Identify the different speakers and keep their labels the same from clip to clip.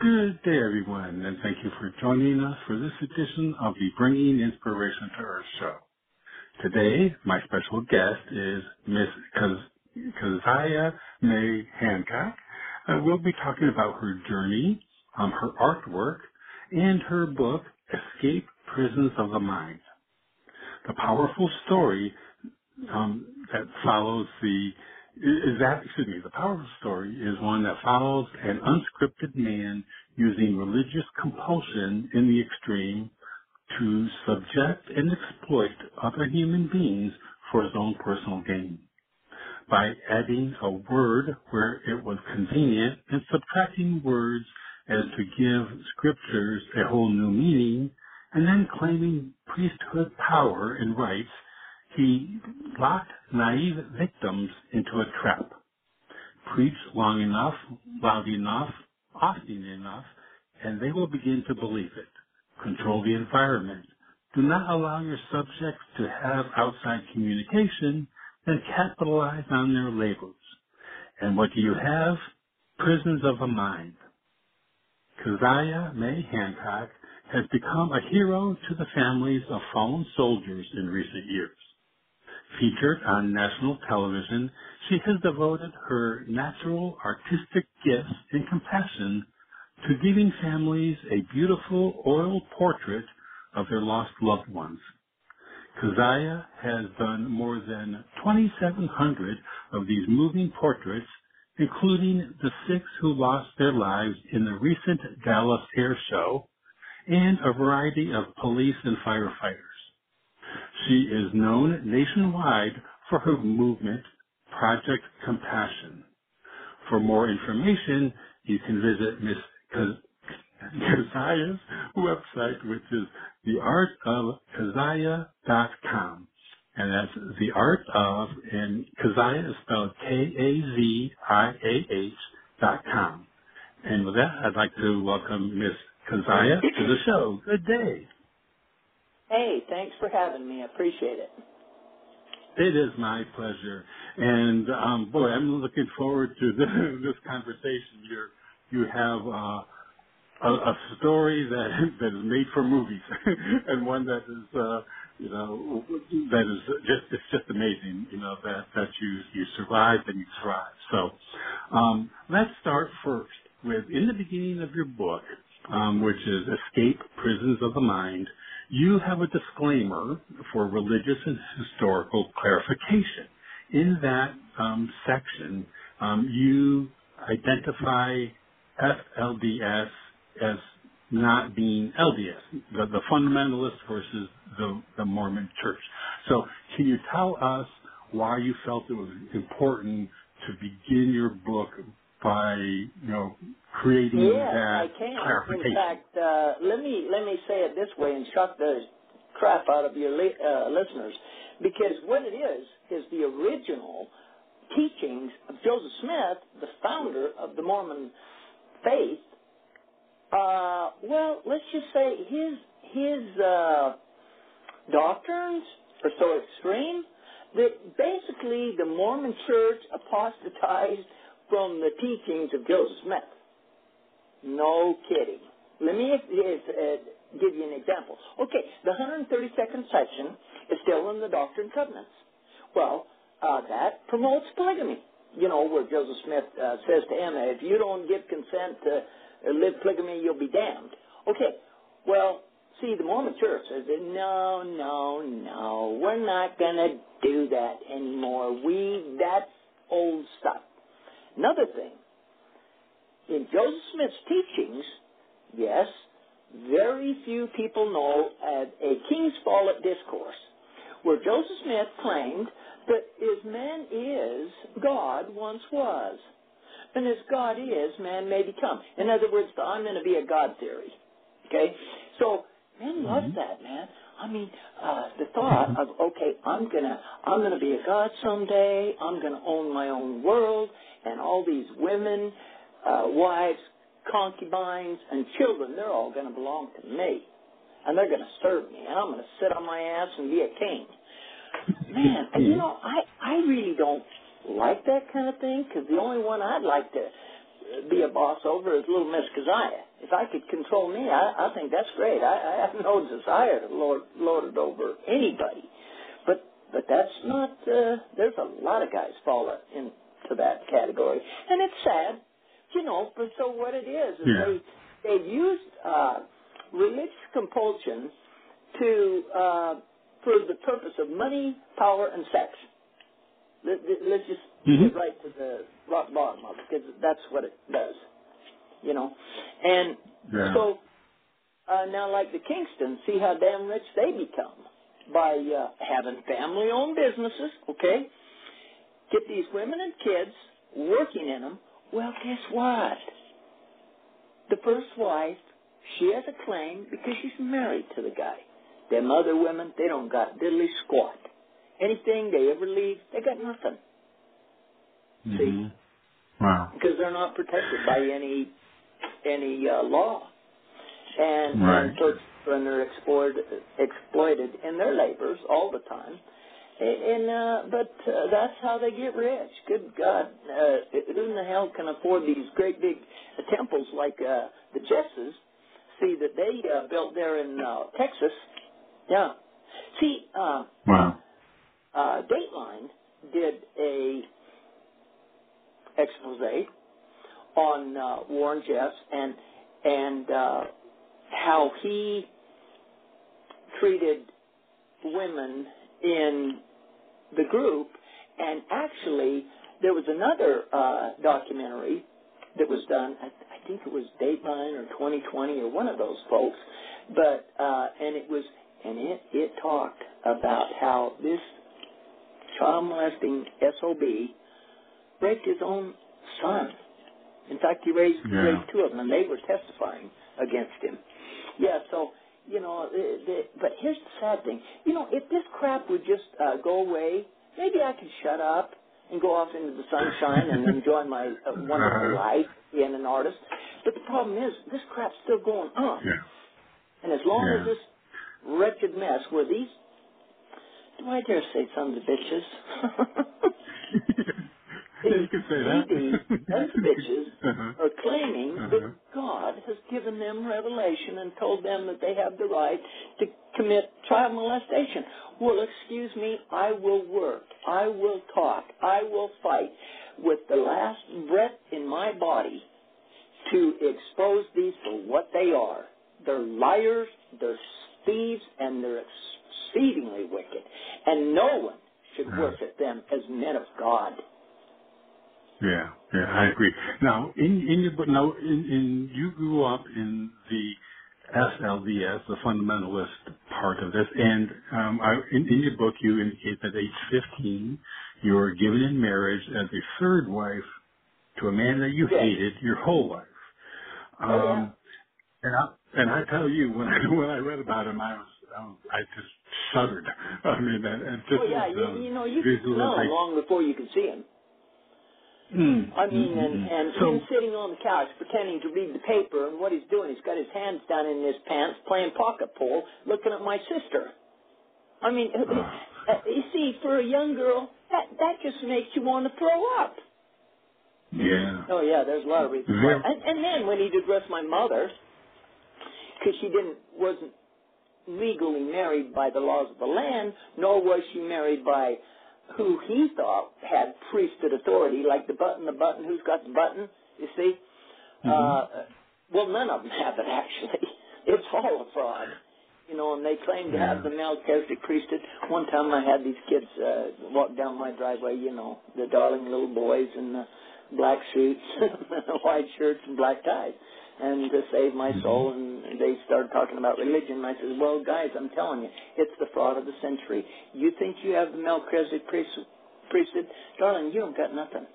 Speaker 1: Good day, everyone, and thank you for joining us for this edition of the Bringing Inspiration to Earth show. Today, my special guest is Miss Kaziah May Hancock. Uh, we'll be talking about her journey, um, her artwork, and her book, Escape Prisons of the Mind. The powerful story um, that follows the is that excuse me the powerful story is one that follows an unscripted man using religious compulsion in the extreme to subject and exploit other human beings for his own personal gain by adding a word where it was convenient and subtracting words as to give scriptures a whole new meaning and then claiming priesthood power and rights he locked naive victims into a trap. Preach long enough, loud enough, often enough, and they will begin to believe it. Control the environment. Do not allow your subjects to have outside communication, then capitalize on their labels. And what do you have? Prisons of the mind. Kaziah May Hancock has become a hero to the families of fallen soldiers in recent years. Featured on national television, she has devoted her natural artistic gifts and compassion to giving families a beautiful oil portrait of their lost loved ones. Kaziah has done more than 2,700 of these moving portraits, including the six who lost their lives in the recent Dallas Air Show, and a variety of police and firefighters. She is known nationwide for her movement, Project Compassion. For more information, you can visit Miss Kaziah's website, which is theartofkaziah.com. And that's the art of, and Kaziah is spelled K-A-Z-I-A-H dot com. And with that, I'd like to welcome Miss Kaziah to the show. Good day.
Speaker 2: Hey, thanks for having me. I appreciate it.
Speaker 1: It is my pleasure, and um, boy, I'm looking forward to this, this conversation. You're, you have uh, a, a story that that is made for movies, and one that is, uh, you know, that is just it's just amazing. You know that that you you survived and you thrive. So, um, let's start first with in the beginning of your book, um, which is Escape Prisons of the Mind you have a disclaimer for religious and historical clarification. In that um, section, um, you identify FLDS as not being LDS, the, the fundamentalist versus the, the Mormon church. So can you tell us why you felt it was important to begin your book by you know creating
Speaker 2: yes,
Speaker 1: that
Speaker 2: I can.
Speaker 1: clarification.
Speaker 2: In fact, uh, let me let me say it this way and shock the crap out of your li- uh, listeners, because what it is is the original teachings of Joseph Smith, the founder of the Mormon faith. Uh, well, let's just say his his uh, doctrines are so extreme that basically the Mormon Church apostatized from the teachings of Joseph Smith. No kidding. Let me uh, give you an example. Okay, the 132nd section is still in the Doctrine and Covenants. Well, uh, that promotes polygamy. You know, where Joseph Smith uh, says to Emma, if you don't give consent to uh, live polygamy, you'll be damned. Okay, well, see, the Mormon Church says, no, no, no, we're not going to do that anymore. We, that's old stuff. Another thing, in Joseph Smith's teachings, yes, very few people know a King's Follett discourse, where Joseph Smith claimed that as man is, God once was. and as God is, man may become. In other words, the I'm going to be a God theory. Okay? So, men love
Speaker 1: Mhm.
Speaker 2: that, man. I mean, uh, the thought of okay, I'm gonna I'm gonna be a god someday. I'm gonna own my own world, and all these women, uh, wives, concubines, and children, they're all gonna belong to me, and they're gonna serve me, and I'm gonna sit on my ass and be a king. Man, you know, I I really don't like that kind of thing because the only one I'd like to be a boss over is little Miss Kaziah. If I could control me, I, I think that's great. I, I have no desire to lord, lord it over anybody. But but that's not. Uh, there's a lot of guys fall into that category, and it's sad, you know. But so what it is is
Speaker 1: Yeah.
Speaker 2: they they've used uh, religious compulsion to uh, for the purpose of money, power, and sex. Let, let's just
Speaker 1: Mhm.
Speaker 2: right to the rock bottom of it because that's what it does, you know. And
Speaker 1: Yeah.
Speaker 2: so uh, now, like the Kingston, see how damn rich they become by uh, having family-owned businesses. Okay, get these women and kids working in them. Well, guess what? The first wife, she has a claim because she's married to the guy. Them other women, they don't got diddly squat. Anything they ever leave, they got nothing
Speaker 1: Mhm. Wow.
Speaker 2: because they're not protected by any any uh, law. And
Speaker 1: Right.
Speaker 2: and so and they're exploited exploited in their labors all the time. And, and uh, but uh, that's how they get rich. Good God, uh, who in the hell can afford these great big temples like uh, the Jesses? See that they uh, built there in uh, Texas. Yeah. See, uh,
Speaker 1: Wow.
Speaker 2: uh, Dateline did a expose on uh, Warren Jeffs and and uh, how he treated women in the group, and actually there was another uh, documentary that was done. I, I think it was Dateline or 2020 or one of those folks, but uh, and it was and it it talked about how this child molesting sob raped his own son. In fact, he raised,
Speaker 1: Yeah.
Speaker 2: raised two of them, and they were testifying against him. Yeah, so you know, the, the, but here's the sad thing. You know, if this crap would just uh, go away, maybe I could shut up and go off into the sunshine and enjoy my uh, wonderful life, being an artist. But the problem is, this crap's still going on.
Speaker 1: Yeah.
Speaker 2: And as long
Speaker 1: Yeah.
Speaker 2: as this wretched mess where these, do I dare say sons of the bitches?
Speaker 1: yeah, you can say that.
Speaker 2: these bitches
Speaker 1: Uh-huh.
Speaker 2: are claiming
Speaker 1: Uh-huh.
Speaker 2: that God has given them revelation and told them that they have the right to commit child molestation. Well, excuse me, I will work, I will talk, I will fight with the last breath in my body to expose these for what they are. They're liars, they're thieves, and they're exceedingly wicked. And no one should
Speaker 1: Yeah.
Speaker 2: worship them as men of God.
Speaker 1: Yeah, yeah, I agree. Now, in in your book, now, in, in you grew up in the FLDS, the fundamentalist part of this, and um, I, in, in your book, you indicate that at age 15, you were given in marriage as a third wife to a man that you
Speaker 2: Yes.
Speaker 1: hated your whole life. Um,
Speaker 2: Oh, yeah.
Speaker 1: And I and I tell you, when I when I read about him, I was um, I just shuddered. I mean, and, and just
Speaker 2: Well, yeah, you,
Speaker 1: um,
Speaker 2: you know, you can smell long before you can see him.
Speaker 1: Mm,
Speaker 2: I mean,
Speaker 1: mm,
Speaker 2: and,
Speaker 1: mm, mm.
Speaker 2: and
Speaker 1: so,
Speaker 2: him sitting on the couch pretending to read the paper, and what he's doing, he's got his hands down in his pants, playing pocket pool, looking at my sister. I mean, uh, uh, you see, for a young girl, that that just makes you want to throw up.
Speaker 1: yeah,
Speaker 2: Oh yeah, there's a lot of reasons. Why. And, and then when he'd address my mother, because she didn't wasn't legally married by the laws of the land, nor was she married by who he thought had priesthood authority, like the button, the button, who's got the button, you see?
Speaker 1: Mhm.
Speaker 2: Uh, well, none of them have it, actually. It's all a fraud. You know, and they claim to have the Melchizedek priesthood. One time I had these kids uh, walk down my driveway, you know, the darling little boys in the black suits, white shirts, and black ties. And to save my
Speaker 1: Mhm.
Speaker 2: soul, and they started talking about religion. And I said, well, guys, I'm telling you, it's the fraud of the century. You think you have the Melchizedek priest- priesthood? Darling, you don't got nothing.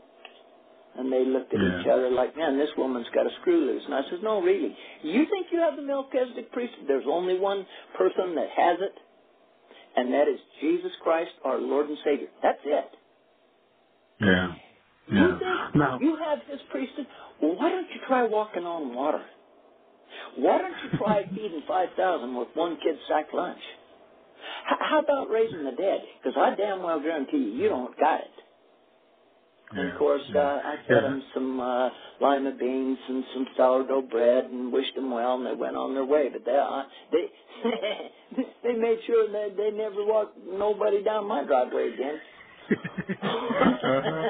Speaker 2: And they looked at
Speaker 1: Yeah.
Speaker 2: each other like, man, this woman's got a screw loose. And I says, no, really. You think you have the Melchizedek priesthood? There's only one person that has it, and that is Jesus Christ, our Lord and Savior. That's it.
Speaker 1: Yeah.
Speaker 2: You
Speaker 1: Yeah.
Speaker 2: think
Speaker 1: Now,
Speaker 2: you have his priesthood? Well, why don't you try walking on water? Why don't you try feeding 5,000 with one kid's sack lunch? H- how about raising the dead? Because I damn well guarantee you, you don't got it. And of course,
Speaker 1: yeah.
Speaker 2: uh, I fed
Speaker 1: Yeah.
Speaker 2: them some uh, lima beans and some sourdough bread and wished them well, and they went on their way. But they uh, they they made sure that they never walked nobody down my driveway again.
Speaker 1: Uh-huh.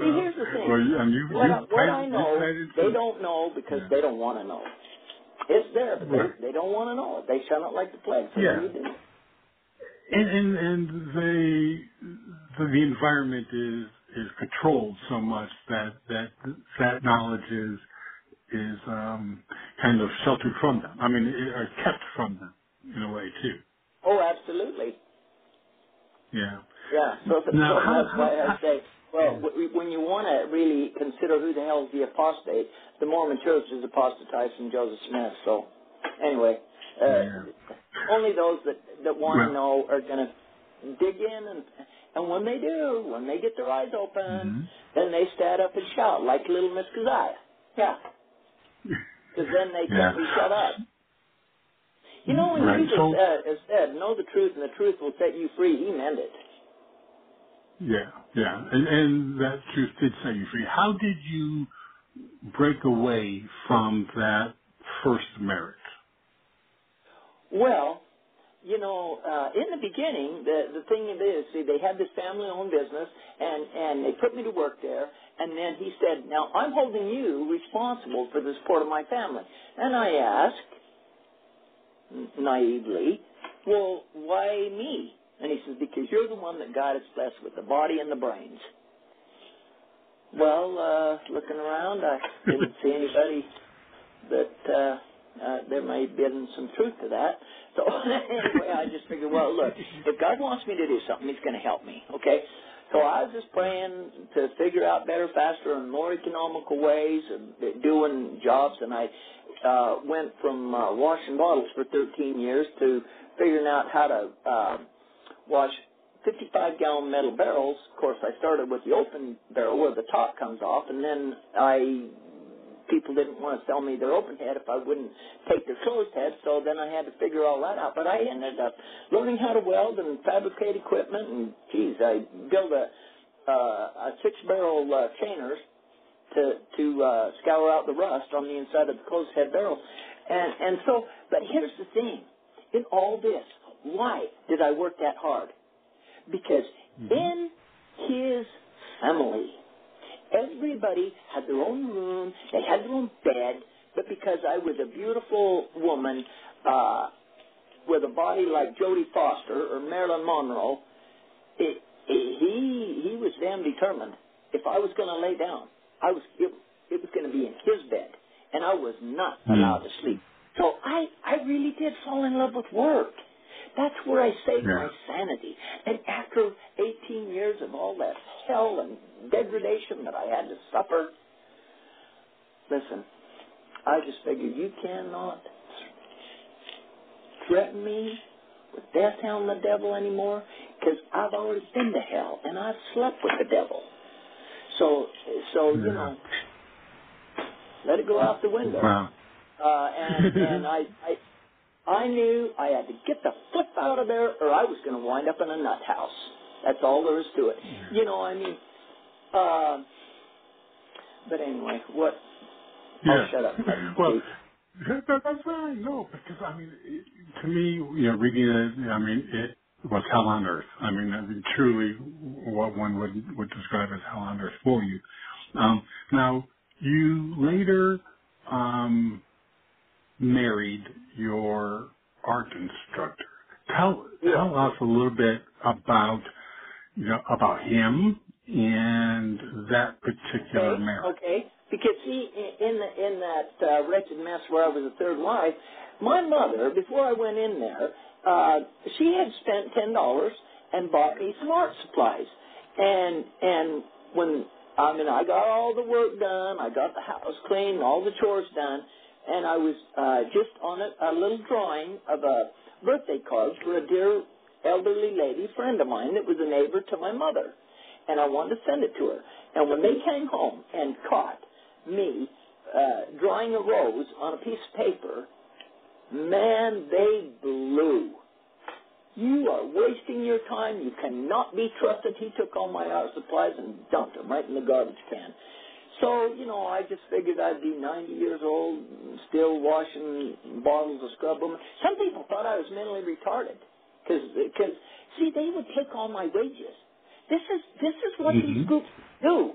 Speaker 2: See, here's the thing.
Speaker 1: Well, you, and you,
Speaker 2: what
Speaker 1: you
Speaker 2: I, what I know, they don't know because
Speaker 1: Yeah.
Speaker 2: they don't want to know. It's there, but
Speaker 1: Right.
Speaker 2: they they don't want to know it. They shun it like the plague. So
Speaker 1: Yeah.
Speaker 2: you do.
Speaker 1: And and and the the, the environment is is controlled so much that that that knowledge is is um, kind of sheltered from them. I mean, it, or kept from them in a way too.
Speaker 2: Oh, absolutely.
Speaker 1: Yeah.
Speaker 2: Yeah. So, so
Speaker 1: Now, how-
Speaker 2: that's why I say, well, w- when you want to really consider who the hell's the apostate, the Mormon Church is apostatized from Joseph Smith. So, anyway, uh,
Speaker 1: Yeah.
Speaker 2: only those that that want to
Speaker 1: Well-
Speaker 2: know are going to dig in, and and when they do, when they get their eyes open,
Speaker 1: Mhm.
Speaker 2: then they stand up and shout like little Miss Kaziah. Yeah. Because then they
Speaker 1: Yeah.
Speaker 2: can't be shut up. You know, when
Speaker 1: Right.
Speaker 2: Jesus
Speaker 1: So-
Speaker 2: has said, know the truth and the truth will set you free, he meant it.
Speaker 1: Yeah, yeah, and, and that truth did set you free. How did you break away from that first marriage?
Speaker 2: Well, you know, uh, in the beginning, the the thing is, see, they had this family-owned business, and and they put me to work there. And then he said, "Now I'm holding you responsible for the support of my family." And I asked naively, "Well, why me?" And he says, "Because you're the one that God has blessed with the body and the brains." Well, uh, looking around, I didn't see anybody that uh, uh, there may have been some truth to that. So anyway, I just figured, well, look, if God wants me to do something, He's going to help me. Okay. So I was just praying to figure out better, faster, and more economical ways of doing jobs, and I uh, went from uh, washing bottles for 13 years to figuring out how to uh, wash 55 gallon metal barrels. Of course, I started with the open barrel where the top comes off, and then I people didn't want to sell me their open head if I wouldn't take their closed head, so then I had to figure all that out. But I ended up learning how to weld and fabricate equipment, and geez, I built a uh, a six barrel uh, chainers to to uh, scour out the rust on the inside of the closed head barrel, and and so. But here's the thing: in all this, why did I work that hard? Because in his family, everybody had their own room, they had their own bed, but because I was a beautiful woman uh, with a body like Jodie Foster or Marilyn Monroe, it, it, he he was damn determined. If I was going to lay down, I was it, it was going to be in his bed, and I was not
Speaker 1: Hmm.
Speaker 2: allowed to sleep. So I I really did fall in love with work. That's where I saved
Speaker 1: Yeah.
Speaker 2: my sanity. And after 18 years of all that hell and degradation that I had to suffer, listen, I just figured you cannot threaten me with death, hell, and the devil anymore because I've already been to hell and I've slept with the devil. So, so you know, let it go out the window.
Speaker 1: Wow.
Speaker 2: Uh, and and I, I I knew I had to get the flip out of there, or I was going to wind up in a nut house. That's all there is to it. You know, I mean. Uh, but anyway, what?
Speaker 1: Yeah.
Speaker 2: I'll shut up.
Speaker 1: well, that, that- that's right. No, because I mean, it, to me, you know, reading it, I mean, it was hell on earth. I mean, I mean, truly, what one would would describe as hell on earth for you. Um, now, you later um, married your art instructor. Tell tell us a little bit about you know about him and that particular
Speaker 2: Okay,
Speaker 1: marriage.
Speaker 2: okay. Because see, in in the in that uh, wretched mess where I was a third wife, my mother, before I went in there, uh, she had spent ten dollars and bought me some art supplies, and and when I mean, I got all the work done. I got the house clean, all the chores done, and I was uh, just on a, a little drawing of a birthday card for a dear elderly lady friend of mine that was a neighbor to my mother, and I wanted to send it to her. And when they came home and caught me uh, drawing a rose on a piece of paper, man, they blew. You are wasting your time. You cannot be trusted. He took all my art supplies and dumped them right in the garbage can. So, you know, I just figured I'd be 90 years old, still washing bottles of scrub woman. Some people thought I was mentally retarded. Because, see, they would take all my wages. This is, this is what
Speaker 1: Mhm.
Speaker 2: these groups do.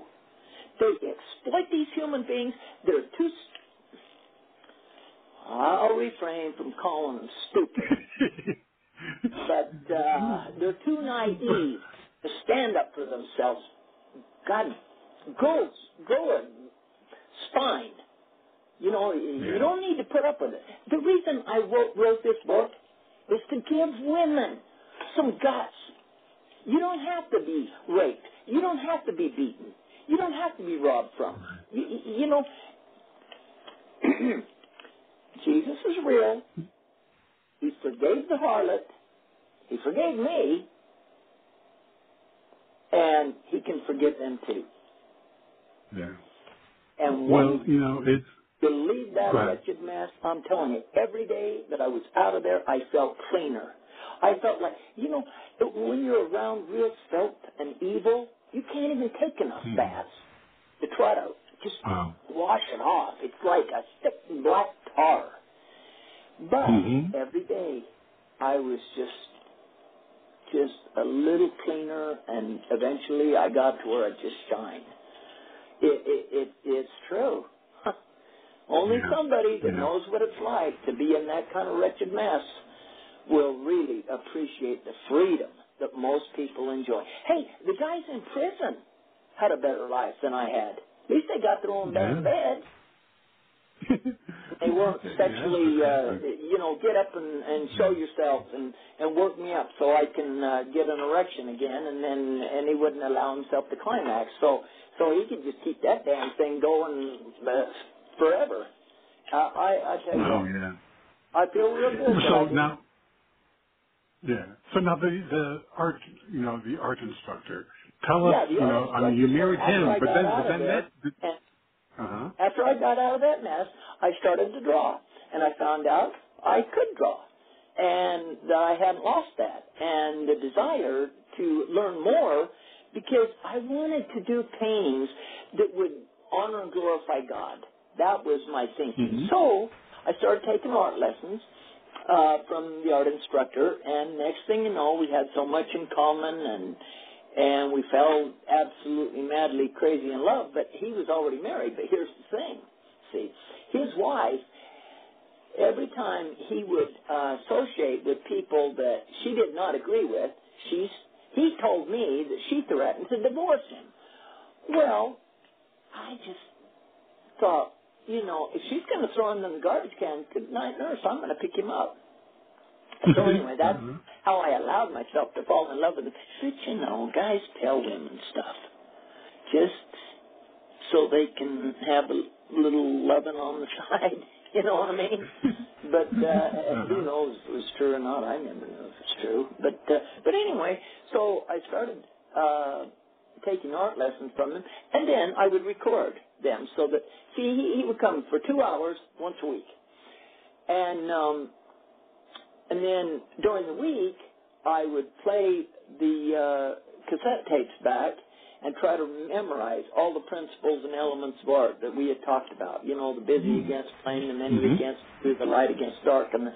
Speaker 2: They exploit these human beings. They're too, I'll refrain from calling them stupid but uh, they're too naive to stand up for themselves. God, go, go spine. You know, you don't need to put up with it. The reason I wrote, wrote this book is to give women some guts. You don't have to be raped. You don't have to be beaten. You don't have to be robbed from. You- you know, Jesus is real. He forgave the harlot. He forgave me, and he can forgive them too.
Speaker 1: Yeah.
Speaker 2: And
Speaker 1: Well,
Speaker 2: once
Speaker 1: you know, it's
Speaker 2: leave that wretched mess, I'm telling you, every day that I was out of there, I felt cleaner. I felt like, you know, when you're around real filth and evil, you can't even take enough
Speaker 1: Hmm.
Speaker 2: baths to try to just
Speaker 1: wow.
Speaker 2: wash it off. It's like a thick black tar. But
Speaker 1: Mhm.
Speaker 2: every day, I was just just a little cleaner, and eventually I got to where I just shine. It, it, it it's true. Only
Speaker 1: Yeah.
Speaker 2: somebody that
Speaker 1: Yeah.
Speaker 2: knows what it's like to be in that kind of wretched mess will really appreciate the freedom that most people enjoy. Hey, the guys in prison had a better life than I had. At least they got their own damn
Speaker 1: Yeah.
Speaker 2: bed. They weren't sexually, uh, you know, get up and, and show yourself and, and work me up so I can uh, get an erection again, and then and he wouldn't allow himself to climax. So so he could just keep that damn thing going uh, forever. Uh, I I tell you,
Speaker 1: Oh yeah.
Speaker 2: I feel real good.
Speaker 1: So now, yeah. So now the the art, you know, the art instructor. Tell us,
Speaker 2: yeah, the
Speaker 1: you know, I mean, you married him, but then, but then that,
Speaker 2: and
Speaker 1: uh huh.
Speaker 2: After I got out of that mess, I started to draw, and I found out I could draw, and that I hadn't lost that, and the desire to learn more, because I wanted to do paintings that would honor and glorify God. That was my thinking.
Speaker 1: Mhm.
Speaker 2: So I started taking art lessons uh, from the art instructor, and next thing you know, we had so much in common, and and we fell absolutely madly crazy in love. But he was already married. But here's the thing: see, his wife. Every time he would uh, associate with people that she did not agree with, she's he told me that she threatened to divorce him. Well, I just thought, you know, if she's going to throw him in the garbage can, good night, nurse. I'm going to pick him up. So anyway, that's
Speaker 1: Uh-huh.
Speaker 2: how I allowed myself to fall in love with him. But you know, guys tell women stuff just so they can have a little loving on the side. You know what I mean? But uh,
Speaker 1: Uh-huh.
Speaker 2: who knows if it was true or not? I never knew if it's true. But uh, but anyway, so I started uh, taking art lessons from him, and then I would record them so that see he, he would come for two hours once a week, and um, and then during the week, I would play the uh, cassette tapes back and try to memorize all the principles and elements of art that we had talked about. You know, the busy against plain, the many
Speaker 1: Mhm.
Speaker 2: against the light against dark, and the,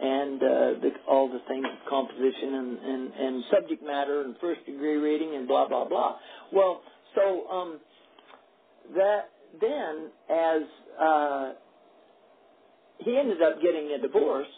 Speaker 2: and uh, the, all the things of composition and, and, and subject matter and first degree reading and blah blah blah. Well, so um, that then as uh, he ended up getting a divorce,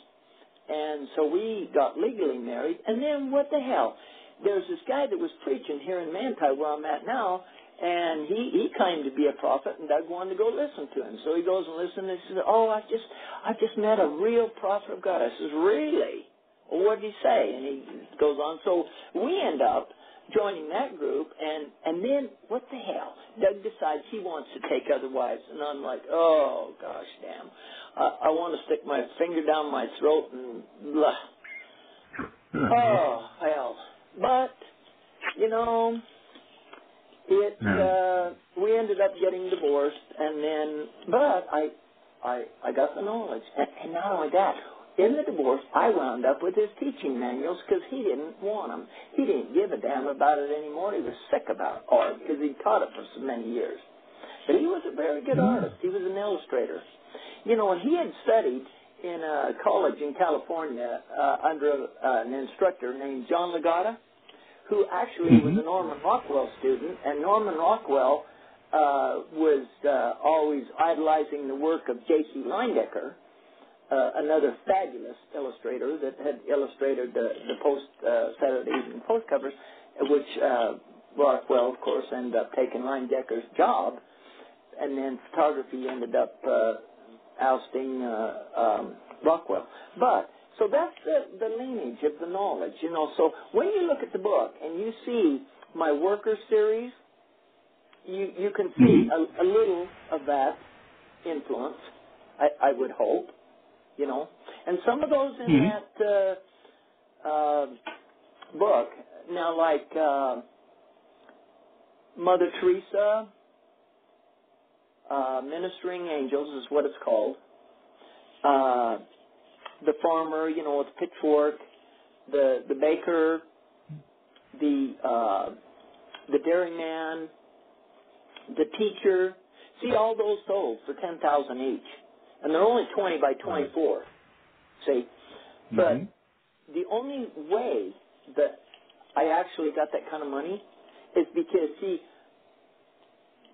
Speaker 2: and so we got legally married. And then what the hell? There's this guy that was preaching here in Manti, where I'm at now, and he he claimed to be a prophet, and Doug wanted to go listen to him. So he goes and listens, and he says, "Oh, I just I just met a real prophet of God." I says, "Really?" Well, what did he say? And he goes on. So we end up joining that group, and and then what the hell? Doug decides he wants to take other wives, and I'm like, oh gosh, damn, I, I want to stick my finger down my throat and blah. Oh hell, but you know, it uh, we ended up getting divorced, and then but I I I got the knowledge, and, and not only that, in the divorce, I wound up with his teaching manuals because he didn't want them. He didn't give a damn about it anymore. He was sick about art because he'd taught it for so many years. But he was a very good
Speaker 1: Mm.
Speaker 2: artist. He was an illustrator. You know, and he had studied in a college in California uh, under uh, an instructor named John La Gatta, who actually was
Speaker 1: Mhm.
Speaker 2: a Norman Rockwell student, and Norman Rockwell uh, was uh, always idolizing the work of J.C. Leyendecker, uh, another fabulous illustrator that had illustrated the, the post uh, Saturday Evening Post covers, which uh, Rockwell, of course, ended up taking Leyendecker's job, and then photography ended up uh, ousting uh, um, Rockwell. But so that's the, the lineage of the knowledge, you know. So when you look at the book and you see my worker series, you you can see a, a little of that influence. I, I would hope you know. And some of those in
Speaker 1: Mhm.
Speaker 2: that uh, uh, book, now like uh, Mother Teresa, uh, Ministering Angels is what it's called. Uh, the farmer, you know, with pitchfork, the the baker, the uh, the dairyman, the teacher. See all those souls for ten thousand each, and they're only twenty by twenty four. See, but
Speaker 1: Mhm.
Speaker 2: the only way that I actually got that kind of money is because see,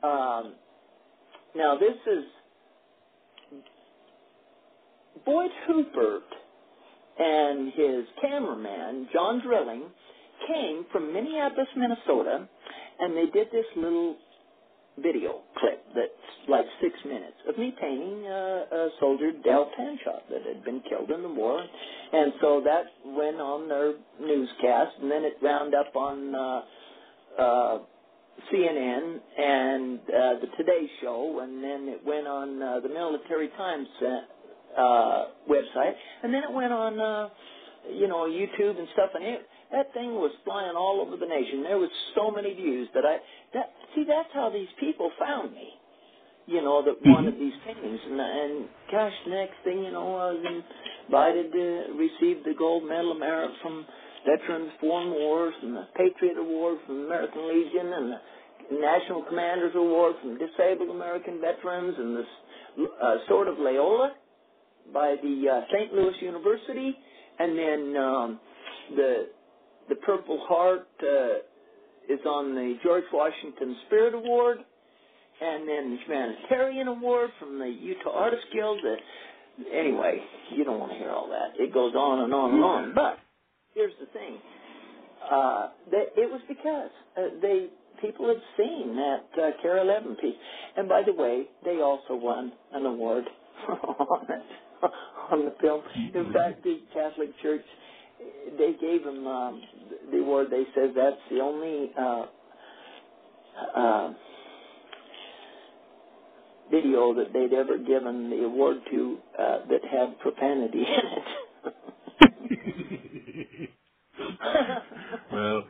Speaker 2: um, now this is Boyd Huppert and his cameraman John Drilling came from Minneapolis, Minnesota, and they did this little video clip that's like six minutes of me painting uh, a soldier Del Panshot that had been killed in the war, and so that went on their newscast, and then it wound up on uh, uh, CNN and uh, the Today Show, and then it went on uh, the Military Times uh, uh, website, and then it went on, uh, you know, YouTube and stuff, and it that thing was flying all over the nation. There was so many views that I that see that's how these people found me. You know that wanted these paintings, and and gosh, next thing you know, I was invited to receive the Gold Medal of Merit from Veterans Foreign Wars and the Patriot Award from the American Legion and the National Commanders Award from Disabled American Veterans and the uh, Sword of Loyola by the uh, St. Louis University, and then um, the the Purple Heart uh, is on the George Washington Spirit Award, and then the Humanitarian Award from the Utah Artist Guild. Uh, anyway, you don't want to hear all that. It goes on and on and on. But here's the thing: uh, that it was because uh, they people had seen that uh, KARE 11 piece, and by the way, they also won an award on it on the film. In fact, the Catholic Church they gave him um, the award. They said that's the only uh, uh, video that they'd ever given the award to uh, that had profanity in it.
Speaker 1: well,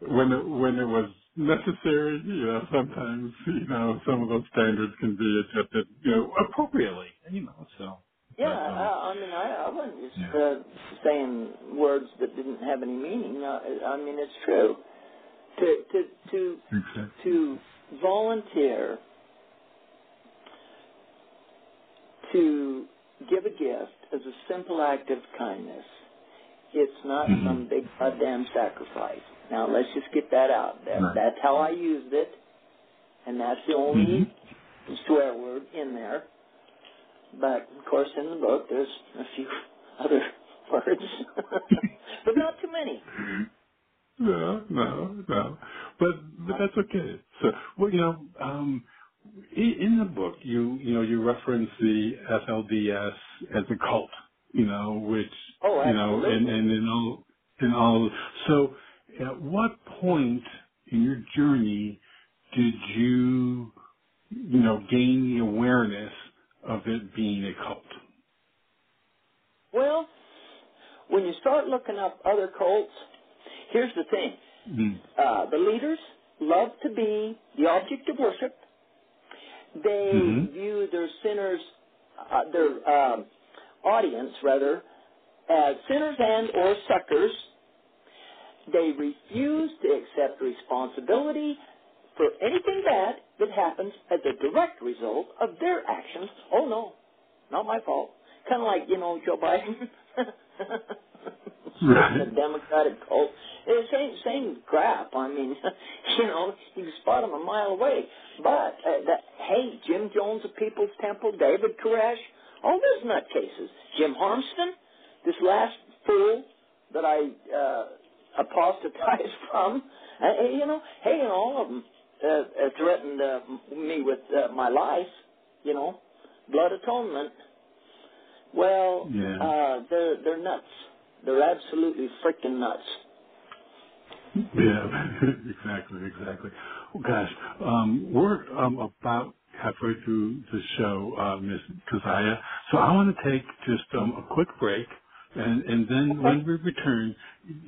Speaker 1: when it, when it was necessary, you know, sometimes you know some of those standards can be adjusted, you know, appropriately, you know. So
Speaker 2: Yeah,
Speaker 1: but, um,
Speaker 2: I, I mean, I, I wasn't just
Speaker 1: Yeah.
Speaker 2: uh, saying words that didn't have any meaning. Uh, I mean, it's true. To to to
Speaker 1: exactly.
Speaker 2: to volunteer to give a gift as a simple act of kindness. It's not
Speaker 1: Mhm.
Speaker 2: some big goddamn sacrifice. Now let's just get that out. That,
Speaker 1: Right.
Speaker 2: That's how I used it, and that's the only
Speaker 1: Mhm.
Speaker 2: swear word in there. But of course, in the book, there's a few other words, but not too many.
Speaker 1: No, no, no. But but that's okay. So well, you know, um, in, in the book, you you know you reference the FLDS as a cult, you know, which
Speaker 2: Oh,
Speaker 1: you know, and and in all in all. So at what point in your journey did you, you know, gain the awareness of it being a cult?
Speaker 2: Well, when you start looking up other cults, here's the thing.
Speaker 1: Mm.
Speaker 2: Uh, the leaders love to be the object of worship. They
Speaker 1: Mhm.
Speaker 2: view their sinners, uh, their um, audience rather, as sinners and or suckers. They refuse to accept responsibility for anything bad that happens as a direct result of their actions. Oh no, not my fault. Kind of like you know Joe Biden.
Speaker 1: Right.
Speaker 2: the Democratic cult. It's same same crap. I mean, you know, you can spot them a mile away. But uh, that hey, Jim Jones of People's Temple, David Koresh, all those nutcases. Jim Harmston, this last fool that I uh, apostatized from. Uh, you know, hey, and all of them uh, uh, threatened uh, me with uh, my life. You know, blood atonement. Well,
Speaker 1: Yeah.
Speaker 2: uh, they're they're nuts. They're absolutely freaking nuts.
Speaker 1: Yeah, exactly, exactly. Well, gosh, um, we're um, about halfway through the show, uh, Miss Kaziah. So I want to take just um, a quick break, and, and then
Speaker 2: Okay.
Speaker 1: when we return,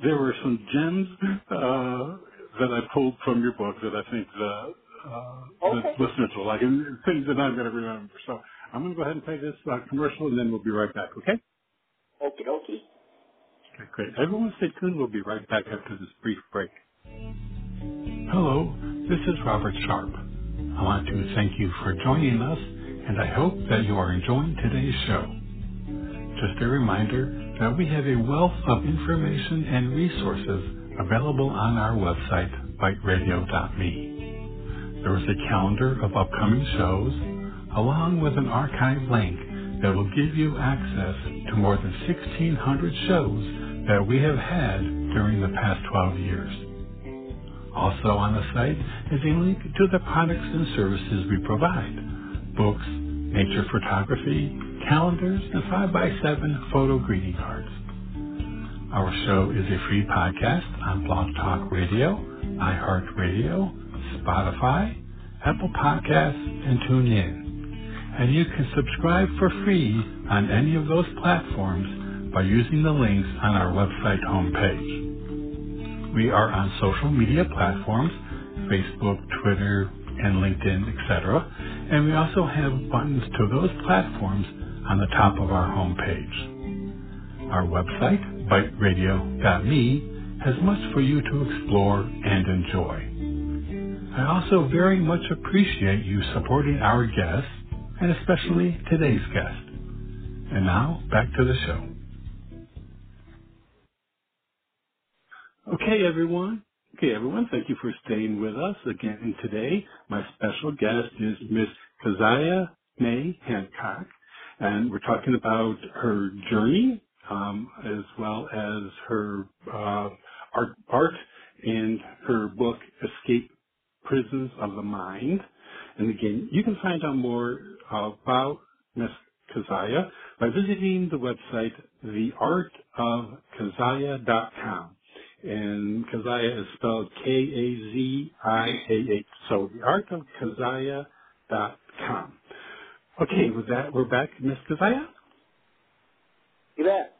Speaker 1: there were some gems uh, that I pulled from your book that I think the, uh,
Speaker 2: Okay.
Speaker 1: the listeners will like, and things that I'm going to remember. So I'm going to go ahead and play this uh, commercial, and then we'll be right back. Okay?
Speaker 2: Okie dokie.
Speaker 1: Okay, great. Everyone stay tuned. We'll be right back after this brief break. Hello, this is Robert Sharpe. I want to thank you for joining us, and I hope that you are enjoying today's show. Just a reminder that we have a wealth of information and resources available on our website, biteradio.me. There is a calendar of upcoming shows, along with an archive link that will give you access to more than 1,600 shows that we have had during the past 12 years. Also on the site is a link to the products and services we provide. Books, nature photography, calendars, and 5x7 photo greeting cards. Our show is a free podcast on Blog Talk Radio, iHeartRadio, Spotify, Apple Podcasts, and TuneIn. And you can subscribe for free on any of those platforms by using the links on our website homepage. We are on social media platforms, Facebook, Twitter, and LinkedIn, etc. And we also have buttons to those platforms on the top of our homepage. Our website, biteradio.me, has much for you to explore and enjoy. I also very much appreciate you supporting our guests, and especially today's guest. And now, back to the show. Okay, everyone. Okay, everyone, thank you for staying with us again today. My special guest is Miss Kaziah May Hancock, and we're talking about her journey um, as well as her uh, art, art and her book Escape Prisons of the Mind. And again, you can find out more about Miss Kaziah by visiting the website theartofkaziah.com and Kaziah is spelled K-A-Z-I-A-H. So theartofkaziah.com. Okay, with that, we're back, Miss Kaziah?
Speaker 2: You bet.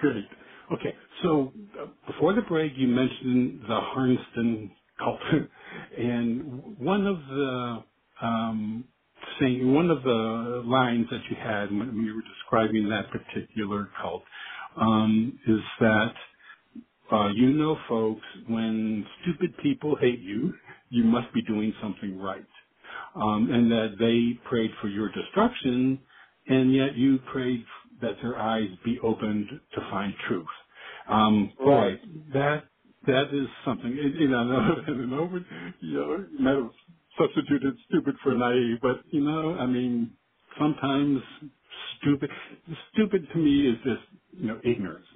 Speaker 1: Great. Okay, so uh, before the break, you mentioned the Harmston cult, and one of the um, saying one of the lines that you had when you were describing that particular cult um, is that uh, you know, folks, when stupid people hate you, you must be doing something right. Um, and that they prayed for your destruction, and yet you prayed that their eyes be opened to find truth. Um,
Speaker 2: Right.
Speaker 1: Boy, that that is something. You know, and over, you know, you might have substituted stupid for naive, but you know, I mean, sometimes stupid. Stupid to me is just you know ignorance.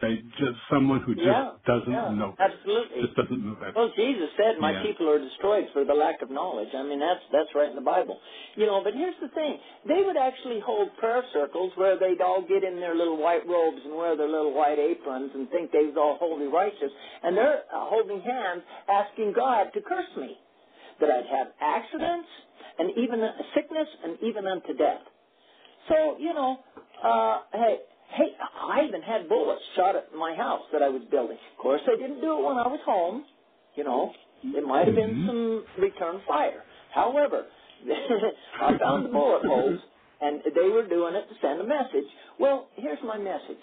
Speaker 1: They just someone who just
Speaker 2: yeah,
Speaker 1: doesn't
Speaker 2: yeah,
Speaker 1: know.
Speaker 2: Absolutely.
Speaker 1: Just doesn't know that.
Speaker 2: Well, Jesus said, "My
Speaker 1: Yeah.
Speaker 2: people are destroyed for the lack of knowledge." I mean, that's that's right in the Bible. You know, but here's the thing: they would actually hold prayer circles where they'd all get in their little white robes and wear their little white aprons and think they was all holy righteous, and they're uh, holding hands, asking God to curse me, that I'd have accidents and even sickness and even unto death. So you know, uh, hey, hey, I even had bullets shot at my house that I was building. Of course, I didn't do it when I was home. You know, it might have been
Speaker 1: Mhm.
Speaker 2: some return fire. However, I found the bullet holes, and they were doing it to send a message. Well, here's my message.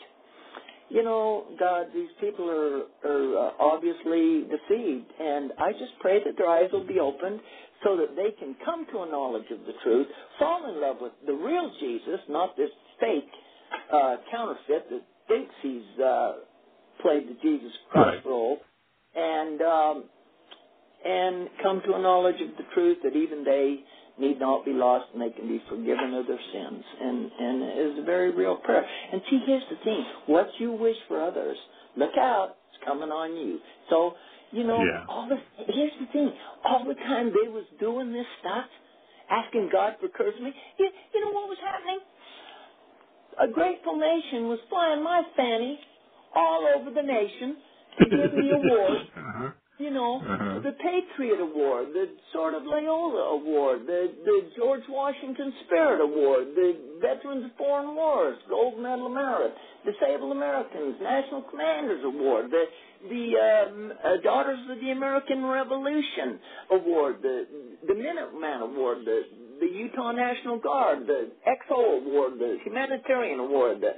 Speaker 2: You know, God, these people are are uh, obviously deceived, and I just pray that their eyes will be opened so that they can come to a knowledge of the truth, fall in love with the real Jesus, not this fake uh, counterfeit that thinks he's uh, played the Jesus Christ
Speaker 1: Right.
Speaker 2: role, and um, and come to a knowledge of the truth that even they need not be lost and they can be forgiven of their sins. And and it is a very real prayer. And see, here's the thing: what you wish for others, look out, it's coming on you. So. You know,
Speaker 1: Yeah.
Speaker 2: all the here's the thing. All the time they was doing this stuff, asking God for cursing me. You, you know what was happening? A grateful nation was flying my fanny all over the nation to give me awards
Speaker 1: uh-huh.
Speaker 2: You know,
Speaker 1: Uh-huh.
Speaker 2: the Patriot Award, the Sword of Loyola Award, the, the George Washington Spirit Award, the Veterans of Foreign Wars, Gold Medal of Merit, Disabled Americans, National Commanders Award, the the um, uh, Daughters of the American Revolution Award, the the Minuteman Award, the the Utah National Guard, the EXO Award, the Humanitarian Award, the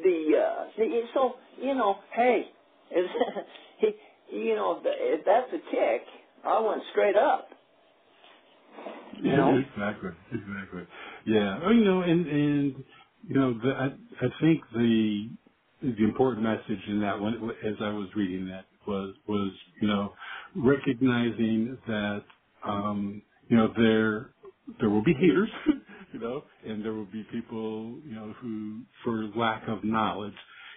Speaker 2: the, uh, the so you know, hey, he you know, if, that's a kick, I went straight up. You know?
Speaker 1: exactly, exactly. Yeah, you know, and and you know, the, I I think the the important message in that one, as I was reading that, was was you know recognizing that um, you know there there will be haters, you know, and there will be people you know who, for lack of knowledge,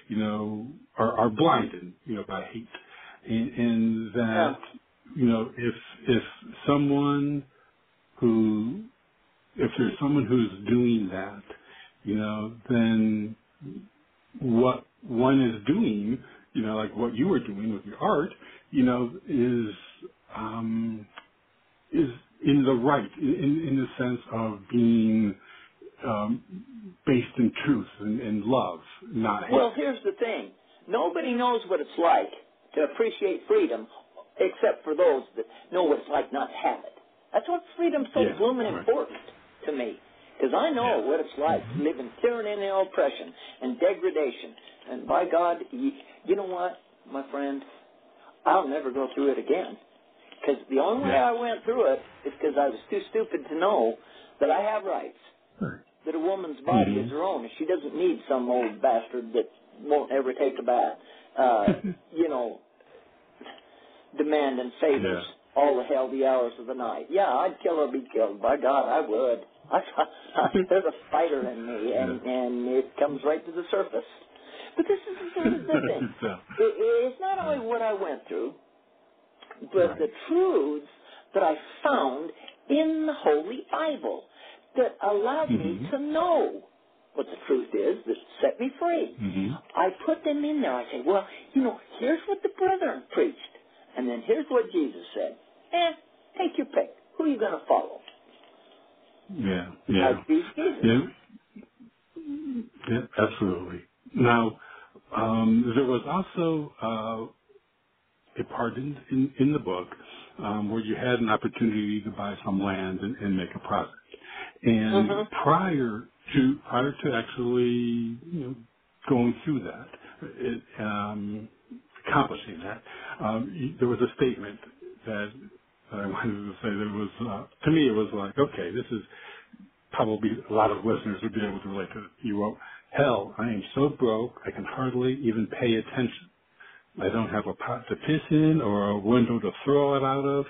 Speaker 1: you know, are, are blinded, you know, by hate, and, and that you know if if someone who if there's someone who's doing that, you know, then what one is doing, you know, like what you were doing with your art, you know, is um, is in the right, in, in the sense of being um, based in truth and, and love, not.
Speaker 2: Well, here's the thing. Nobody knows what it's like to appreciate freedom except for those that know what it's like not to have it. That's what freedom's so
Speaker 1: Yeah,
Speaker 2: blooming
Speaker 1: right.
Speaker 2: important to me. Because I know what it's like to live in tyranny and oppression and degradation. And by God, you, you know what, my friend? I'll never go through it again. Because the only way I went through it is because I was too stupid to know that I have rights
Speaker 1: Right.
Speaker 2: that a woman's body
Speaker 1: Mhm.
Speaker 2: is her own, and she doesn't need some old bastard that won't ever take a bath. Uh, you know, demanding favors
Speaker 1: Yeah.
Speaker 2: all the hell the hours of the night. Yeah, I'd kill or be killed. By God, I would. I, there's a fighter in me, and and it comes right to the surface. But this is the thing. The thing.
Speaker 1: So,
Speaker 2: It, it's not only what I went through, but
Speaker 1: Right.
Speaker 2: the truths that I found in the Holy Bible that allowed me
Speaker 1: Mhm.
Speaker 2: to know what the truth is that set me free.
Speaker 1: hmm
Speaker 2: I put them in there. I say, well, you know, here's what the brethren preached, and then here's what Jesus said. Eh, take your pick. Who are you going to follow?
Speaker 1: Yeah, yeah. Yeah, yeah, absolutely. Now, um, there was also uh, a part in, in, in the book um, where you had an opportunity to buy some land and, and make a profit. And
Speaker 2: Mhm.
Speaker 1: prior to prior to actually you know going through that, it, um, accomplishing that, um, there was a statement that, that I wanted to say that was uh, to me it was like okay this is probably a lot of listeners would be able to relate to it. You wrote, hell, I am so broke I can hardly even pay attention. I don't have a pot to piss in or a window to throw it out of,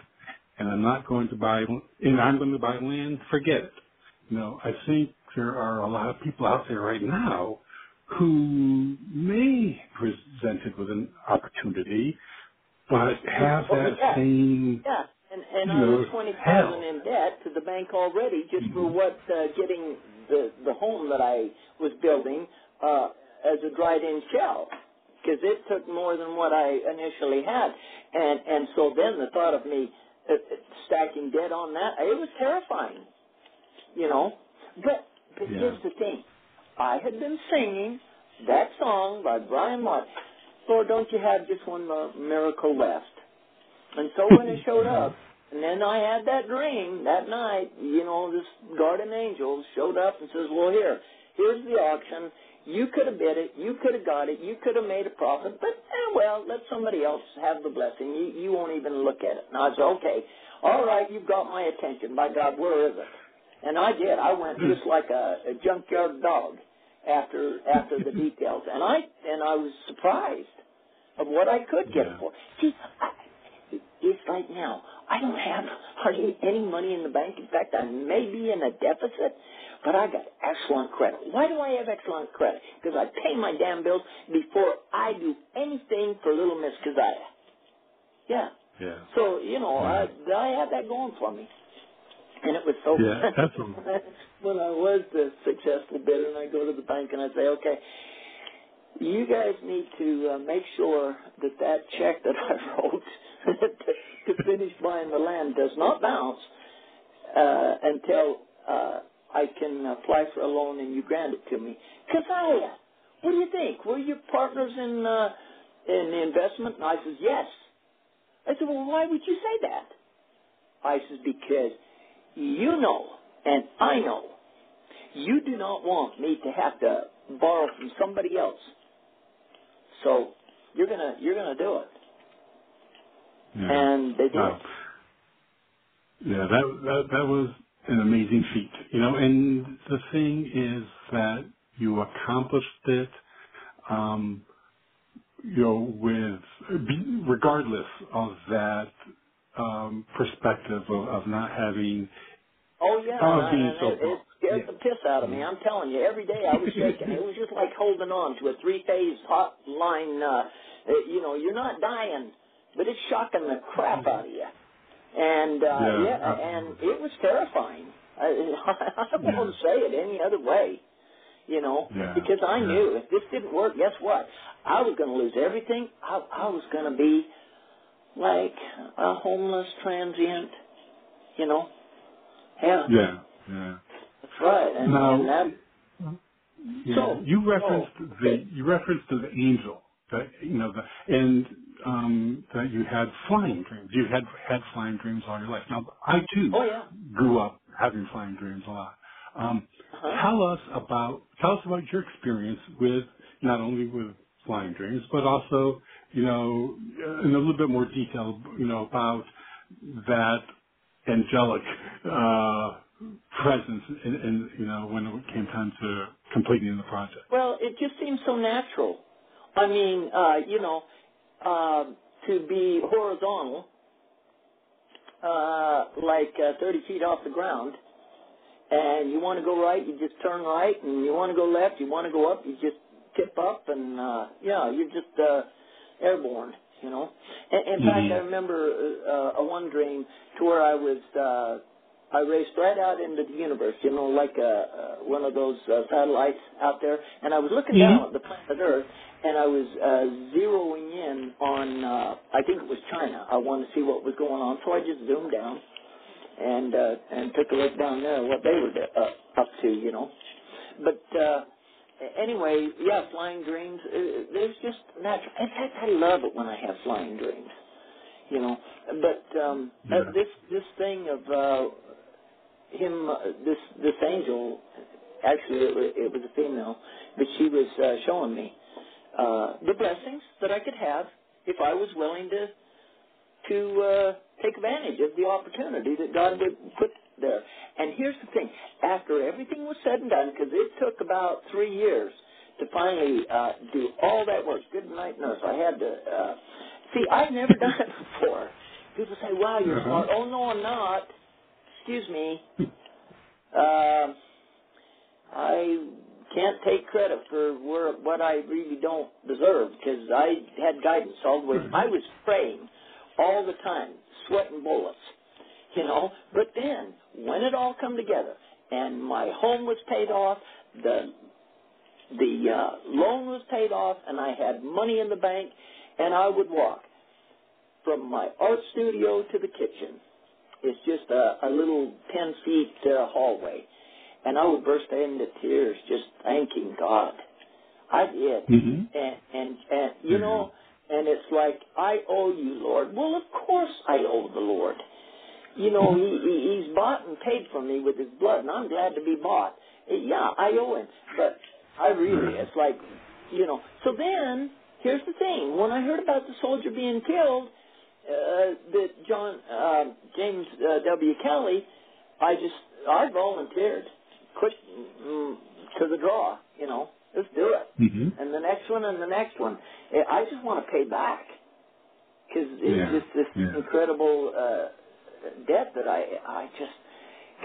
Speaker 1: and I'm not going to buy, and I'm going to buy land, forget it. You know, I think there are a lot of people out there right now who may presented with an opportunity, but have
Speaker 2: Oh,
Speaker 1: that
Speaker 2: yeah.
Speaker 1: same
Speaker 2: Yeah, and and I was twenty in debt to the bank already just for
Speaker 1: Mhm.
Speaker 2: what uh, getting the the home that I was building uh, as a dried-in shell because it took more than what I initially had, and and so then the thought of me uh, uh, stacking debt on that it was terrifying, you know. But but
Speaker 1: Yeah.
Speaker 2: here's the thing, I had been singing that song by Brian White. Lord, don't you have just one miracle left? And so when it showed up, and then I had that dream that night, you know, this guardian angel showed up and says, well, here, here's the auction. You could have bid it. You could have got it. You could have made a profit. But, eh, well, let somebody else have the blessing. You, you won't even look at it. And I said, okay, all right, you've got my attention. By God, where is it? And I did. I went just like a, a junkyard dog after after the details. And I and I was surprised of what I could get
Speaker 1: Yeah.
Speaker 2: it for. See, I, it's like now. I don't have hardly any money in the bank. In fact, I may be in a deficit, but I got excellent credit. Why do I have excellent credit? Because I pay my damn bills before I do anything for little Miss Kaziah. Yeah.
Speaker 1: yeah.
Speaker 2: So, you know,
Speaker 1: Yeah.
Speaker 2: I, I had that going for me. And it was so
Speaker 1: Yeah,
Speaker 2: funny when I was the successful bidder and I go to the bank and I say, okay, you guys need to uh, make sure that that check that I wrote to, to finish buying the land does not bounce uh, until uh, I can apply for a loan and you grant it to me. Kaziah, what do you think? Were you partners in uh, in the investment? And I says, yes. I said, well, why would you say that? I says, because you know and I know you do not want me to have to borrow from somebody else. So you're gonna you're gonna do it.
Speaker 1: Yeah.
Speaker 2: And they did.
Speaker 1: Wow. Yeah, that, that that was an amazing feat, you know. And the thing is that you accomplished it, um, you know, with be- regardless of that um, perspective of, of not having.
Speaker 2: Oh yeah,
Speaker 1: Oh, being so
Speaker 2: it, it scared
Speaker 1: Yeah.
Speaker 2: the piss out of me. I'm telling you, every day I was shaking. it was just like holding on to a three-phase hot line. Uh, uh, you know, you're not dying, but it's shocking the crap out of you. And uh,
Speaker 1: Yeah,
Speaker 2: yeah, and it was terrifying. I, I won't say it any other way. You know,
Speaker 1: Yeah,
Speaker 2: because I
Speaker 1: yeah.
Speaker 2: knew if this didn't work, guess what? I was going to lose everything. I, I was going to be like a homeless transient. You know. Yeah.
Speaker 1: Yeah, yeah.
Speaker 2: That's right. And,
Speaker 1: Now,
Speaker 2: and that,
Speaker 1: Yeah,
Speaker 2: so,
Speaker 1: you referenced
Speaker 2: so,
Speaker 1: the you referenced the angel that you know the and um that you had flying dreams. You had had flying dreams all your life. Now I too
Speaker 2: oh yeah.
Speaker 1: grew up having flying dreams a lot. Um,
Speaker 2: Uh-huh.
Speaker 1: Tell us about tell us about your experience with not only with flying dreams, but also you know in a little bit more detail, you know about that angelic uh, presence, in, in, you know when it came time to completing the project.
Speaker 2: Well, it just seems so natural. I mean, uh, you know, uh, to be horizontal, uh, like uh, 30 feet off the ground, and you want to go right, you just turn right, and you want to go left, you want to go up, you just tip up, and uh, yeah, you're just uh, airborne, you know. In, in fact,
Speaker 1: Mhm.
Speaker 2: I remember uh, a one dream to where I was. Uh, I raced right out into the universe, you know, like uh, uh, one of those uh, satellites out there, and I was looking down
Speaker 1: Mhm.
Speaker 2: at the planet Earth, and I was uh, zeroing in on, uh, I think it was China. I wanted to see what was going on, so I just zoomed down and uh, and took a look down there what they were uh, up to, you know. But uh, anyway, yeah, flying dreams. Uh, there's just natural. In fact, I love it when I have flying dreams, you know. But um, uh, this this thing of uh, him, uh, this this angel, actually it was, it was a female, but she was uh, showing me uh, the blessings that I could have if I was willing to to uh, take advantage of the opportunity that God would put there. And here's the thing: after everything was said and done, because it took about three years to finally uh, do all that work. Good night, nurse. I had to uh, see. I've never done it before. People say, "Wow, you're
Speaker 1: Uh-huh.
Speaker 2: smart." Oh no, I'm not. Excuse me. Um I can't take credit for where, what I really don't deserve because I had guidance all the way. I was praying all the time, sweating bullets, you know. But then when it all come together and my home was paid off, the the uh, loan was paid off, and I had money in the bank, and I would walk from my art studio to the kitchen. It's just a, a little ten feet uh, hallway and I would burst into tears just thanking God. I did,
Speaker 1: mm-hmm.
Speaker 2: and and and you mm-hmm. know, and it's like I owe you, Lord. Well, of course I owe the Lord. You know, he, he he's bought and paid for me with his blood, and I'm glad to be bought. Yeah, I owe him, but I really, it's like, you know. So then, here's the thing: when I heard about the soldier being killed, uh, that John uh, James uh, W. Kelly, I just I volunteered quick mm, to the draw. You know, let's do it.
Speaker 1: Mm-hmm.
Speaker 2: And the next one and the next one. Eh, I just want to pay back because it's
Speaker 1: yeah.
Speaker 2: just this
Speaker 1: yeah.
Speaker 2: incredible uh, debt that I I just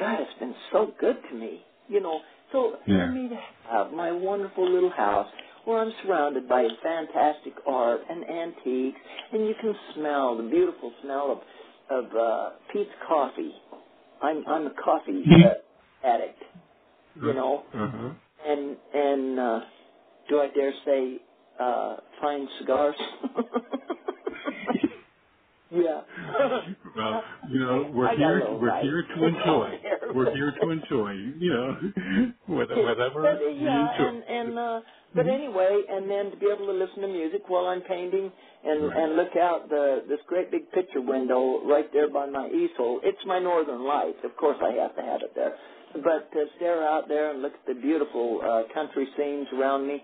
Speaker 2: God, it's been so good to me. You know, so
Speaker 1: yeah.
Speaker 2: for me to have my wonderful little house where I'm surrounded by fantastic art and antiques, and you can smell the beautiful smell of of uh, Peet's coffee. I'm I'm a coffee uh, addict you know,
Speaker 1: uh-huh.
Speaker 2: and and uh, do I dare say uh, fine cigars? yeah.
Speaker 1: well, you know, we're here.
Speaker 2: we're
Speaker 1: right. here to enjoy. we're here to enjoy. You know, whatever
Speaker 2: but, uh,
Speaker 1: you
Speaker 2: yeah, and and uh, but
Speaker 1: mm-hmm.
Speaker 2: anyway, and then to be able to listen to music while I'm painting and
Speaker 1: right.
Speaker 2: and look out the this great big picture window right there by my easel. It's my northern lights. Of course, I have to have it there but to stare out there and look at the beautiful uh, country scenes around me,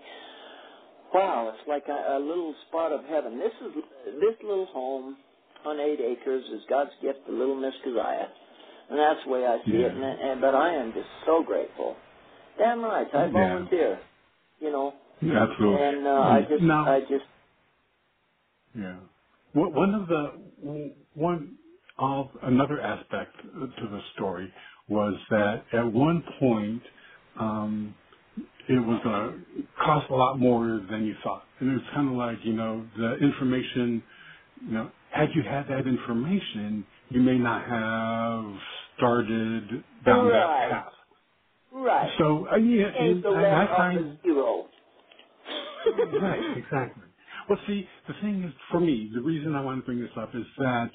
Speaker 2: wow, it's like a, a little spot of heaven. This is this little home on eight acres is God's gift to little Miss Kaziah, and that's the way I see
Speaker 1: yeah.
Speaker 2: it. And, and but I am just so grateful. Damn right, I volunteer.
Speaker 1: Yeah.
Speaker 2: You know.
Speaker 1: Absolutely.
Speaker 2: And uh, I just,
Speaker 1: now,
Speaker 2: I just.
Speaker 1: Yeah. One of the one of another aspect to the story was that at one point um, it was going to cost a lot more than you thought, and it was kind of like you know the information. You know, had you had that information, you may not have started down
Speaker 2: right.
Speaker 1: that path.
Speaker 2: Right.
Speaker 1: So uh, yeah, and,
Speaker 2: and
Speaker 1: I, find
Speaker 2: zero.
Speaker 1: right, exactly. Well, see, the thing is, for me, the reason I want to bring this up is that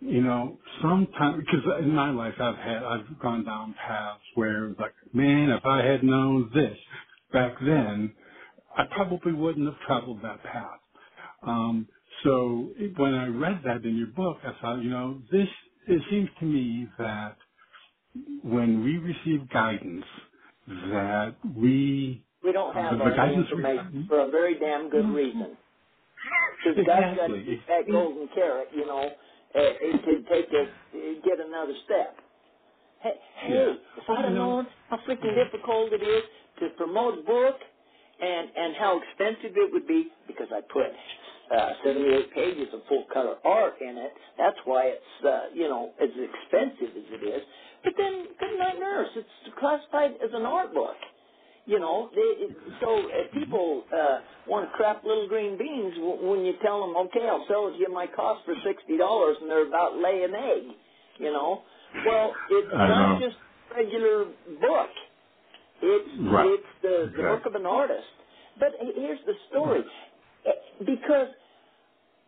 Speaker 1: you know, sometimes because in my life I've had I've gone down paths where it's like, man, if I had known this back then, I probably wouldn't have traveled that path. Um, so when I read that in your book, I thought, you know, this it seems to me that when we receive guidance, that we
Speaker 2: we don't have
Speaker 1: the,
Speaker 2: all
Speaker 1: the guidance
Speaker 2: information for a very damn good reason. Because
Speaker 1: exactly.
Speaker 2: God's got that golden carrot, you know, uh, to take a get another step. Hey, hey
Speaker 1: yeah.
Speaker 2: if I'd have known how freaking difficult it is to promote a book and and how expensive it would be because I put uh, 78 pages of full color art in it. That's why it's uh, you know as expensive as it is. But then, good night, nurse. It's classified as an art book. You know, they, so if people uh, want to crap little green beans when you tell them, okay, I'll sell it to you my cost for sixty dollars, and they're about lay an egg. You know, well, it's not just regular book. It's
Speaker 1: right.
Speaker 2: it's the, the work of an artist. But here's the story, eh, because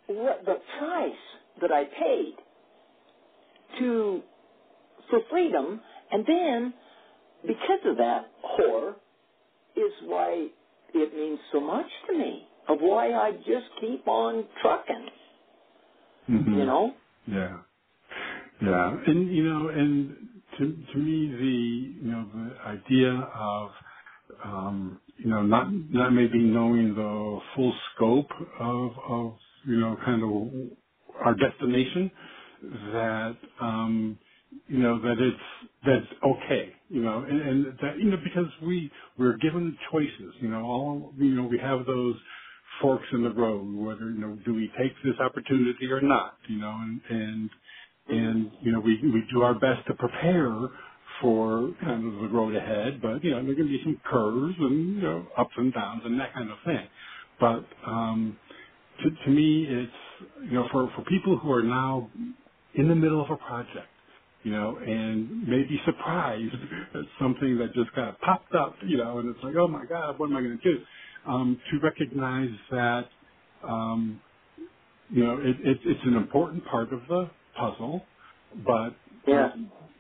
Speaker 2: what the price that I paid to for freedom, and then because of that horror, is why it means so much to me. Of why I just keep on trucking.
Speaker 1: Mm-hmm.
Speaker 2: You know.
Speaker 1: Yeah. Yeah, and you know, and to to me, the you know the idea of um, you know not not maybe knowing the full scope of of you know kind of our destination that um, you know that it's that's okay you know and, and that you know because we we're given choices you know all you know we have those forks in the road whether you know do we take this opportunity or not you know and and and you know we we do our best to prepare for kind of the road ahead, but you know, there are going to be some curves and you know, ups and downs and that kind of thing. But um, to, to me, it's you know, for for people who are now in the middle of a project, you know, and may be surprised at something that just kind of popped up, you know, and it's like, oh my God, what am I going to do? Um, to recognize that, um, you know, it, it, it's an important part of the puzzle, but
Speaker 2: Yeah.